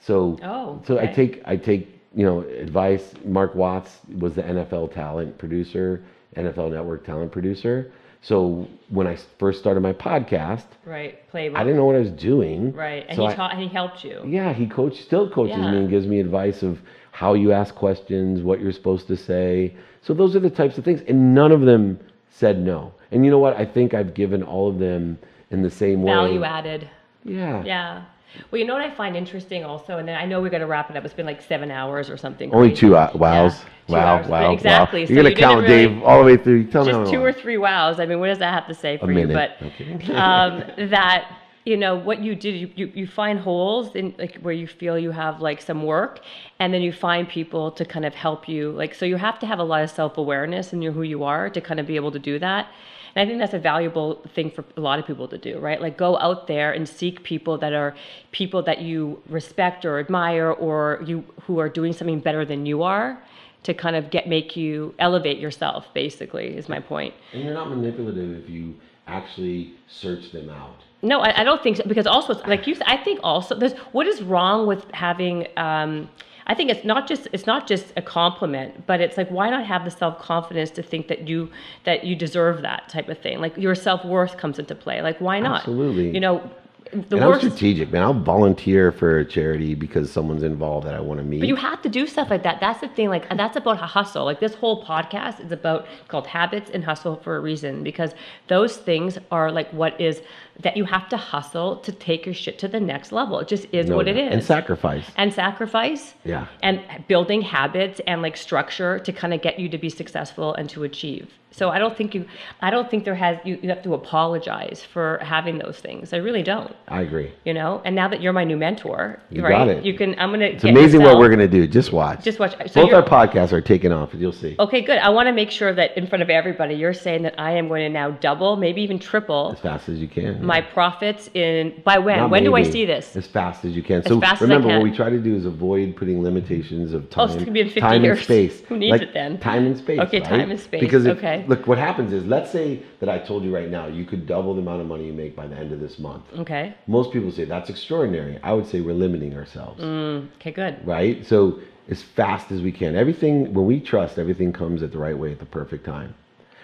So, Oh, so I take I take you know advice. Mark Watts was the NFL talent producer, NFL Network talent producer. So when I first started my podcast, Right. Playbook. I didn't know what I was doing. Right. And So he I- taught. And he helped you. yeah, he coach still coaches Yeah. me and gives me advice of how you ask questions, what you're supposed to say. So those are the types of things, and none of them said no. And you know what? I think I've given all of them in the same way. Value added. Yeah. Yeah. Well, you know what I find interesting also, and then I know we're going to wrap it up. It's been like seven hours or something. Only two wows. Yeah, two wow, hours. wow, Exactly. wow. So You're gonna you count really- Dave all the way through. Tell me how just two or three wows. I mean, what does that have to say for you? But Okay. um, that you know what you did, you, you you find holes in like where you feel you have like some work, and then you find people to kind of help you. Like so, you have to have a lot of self awareness and know who you are to kind of be able to do that. And I think that's a valuable thing for a lot of people to do, right? Like go out there and seek people that are people that you respect or admire or you who are doing something better than you are to kind of get make you elevate yourself basically is my point. and you're not manipulative if you actually search them out. No, I, I don't think so because also like you said, I think also there's what is wrong with having um I think it's not just it's not just a compliment, but it's like why not have the self confidence to think that you that you deserve that type of thing. Like your self worth comes into play. Like why not? Absolutely. You know, the and I'm strategic, man. I'll volunteer for a charity because someone's involved that I want to meet. But you have to do stuff like that. That's the thing. Like that's about a hustle. Like this whole podcast is about called habits and hustle for a reason because those things are like what is that you have to hustle to take your shit to the next level. It just is No what it doubt. is. And sacrifice. and sacrifice. Yeah. And building habits and like structure to kind of get you to be successful and to achieve. So I don't think you I don't think there has you, you have to apologize for having those things. I really don't. I agree. You know? And now that you're my new mentor, You right? got it. You can I'm gonna It's amazing what we're gonna do. Just watch. Just watch. So Both our podcasts are taking off. You'll see. Okay, good. I want to make sure that in front of everybody, you're saying that I am going to now double, maybe even triple As fast as you can. my profits in by when? Not when do I see this? As fast as you can. so fast as I remember, what we try to do is avoid putting limitations of time, Oh, it's gonna be in 50 time years. and space. Who needs it then? Time and space. Okay, right? time and space. Because Okay. Look, what happens is, let's say that I told you right now, you could double the amount of money you make by the end of this month. Okay. Most people say that's extraordinary. I would say we're limiting ourselves, mm, Okay, good. right? So as fast as we can. Everything when we trust, everything comes at the right way at the perfect time.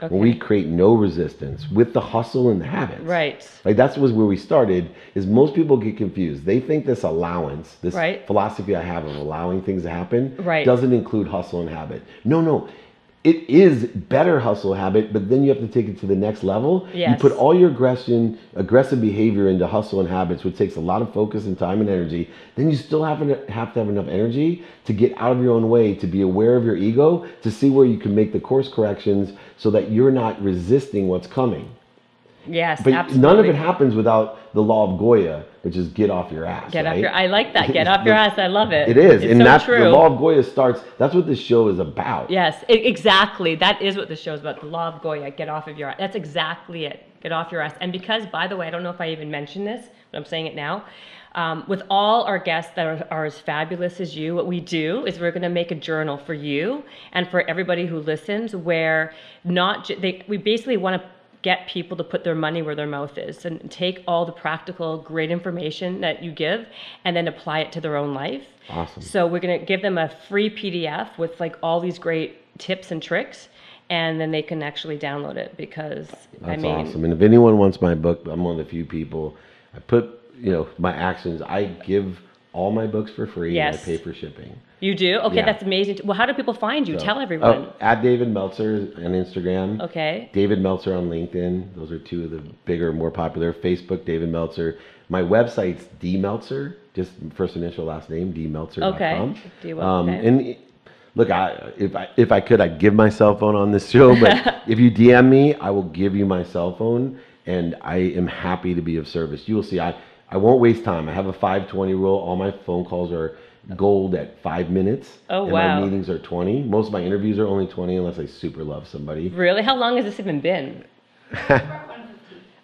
Okay. When we create no resistance with the hustle and the habits, Right. like that's was where we started. Is most people get confused. They think this allowance, this Right. philosophy I have of allowing things to happen, Right. doesn't include hustle and habit. No, no. It is better hustle habit, but then you have to take it to the next level. Yes. You put all your aggression, aggressive behavior into hustle and habits, which takes a lot of focus and time and energy. Then you still have to have to have enough energy to get out of your own way, to be aware of your ego, to see where you can make the course corrections so that you're not resisting what's coming. Yes, But absolutely. none of it happens without the law of Goya, which is get off your ass. Get off your. I like that. Get off your ass. I love it. It is, It's and so that's true. the law of Goya starts. That's what this show is about. Yes, e- exactly. That is what the show is about. The law of Goya. Get off of your ass. That's exactly it. Get off your ass. And because, by the way, I don't know if I even mentioned this, but I'm saying it now. Um, with all our guests that are, are as fabulous as you, what we do is we're going to make a journal for you and for everybody who listens, where not j- they, we basically want to get people to put their money where their mouth is and take all the practical, great information that you give and then apply it to their own life. Awesome. So we're going to give them a free PDF with like all these great tips and tricks, and then they can actually download it because I That's mean, awesome. And if anyone wants my book, I'm one of the few people. I put, you know, my actions. I give all my books for free. Yes. And I pay for shipping. you do. Okay, Yeah. that's amazing. Well, how do people find you? So- Tell everyone. Oh, at David Meltzer on Instagram. Okay. David Meltzer on LinkedIn. Those are two of the bigger, more popular. Facebook, David Meltzer. My website's D Meltzer, just first initial last name, dmeltzer.com. Okay. Um, okay. and look, I, if I if I could, I'd give my cell phone on this show. But if you DM me, I will give you my cell phone, and I am happy to be of service. You will see. I I won't waste time. I have a 520 rule. All my phone calls are gold at five minutes. Oh, and wow. My meetings are 20. Most of my interviews are only 20 unless I super love somebody. Really? How long has this even been?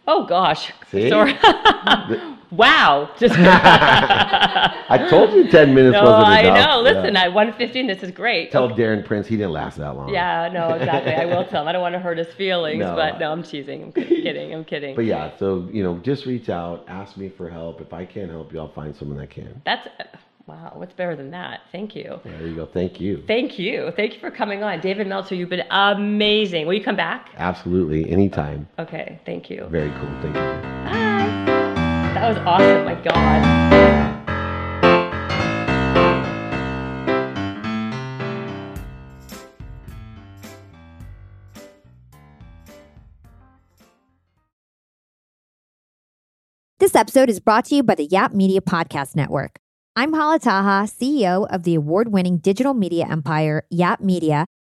oh gosh. See? Sorry. Wow. Just I told you 10 minutes no, wasn't I enough. know. Listen, Yeah. at 115, this is great. Tell Darren Prince he didn't last that long. yeah, no, exactly. I will tell him. I don't want to hurt his feelings, No. but no, I'm teasing. I'm kidding. I'm kidding. But yeah, so you know, just reach out, ask me for help. If I can't help you, I'll find someone that can. That's wow. What's better than that? Thank you. There you go. Thank you. Thank you. Thank you for coming on. David Meltzer, you've been amazing. Will you come back? Absolutely, anytime. Okay, thank you. Very cool. Thank you. Bye. That was awesome. My God. This episode is brought to you by the Yap Media Podcast Network. I'm Hala Taha, CEO of the award winning digital media empire, Yap Media,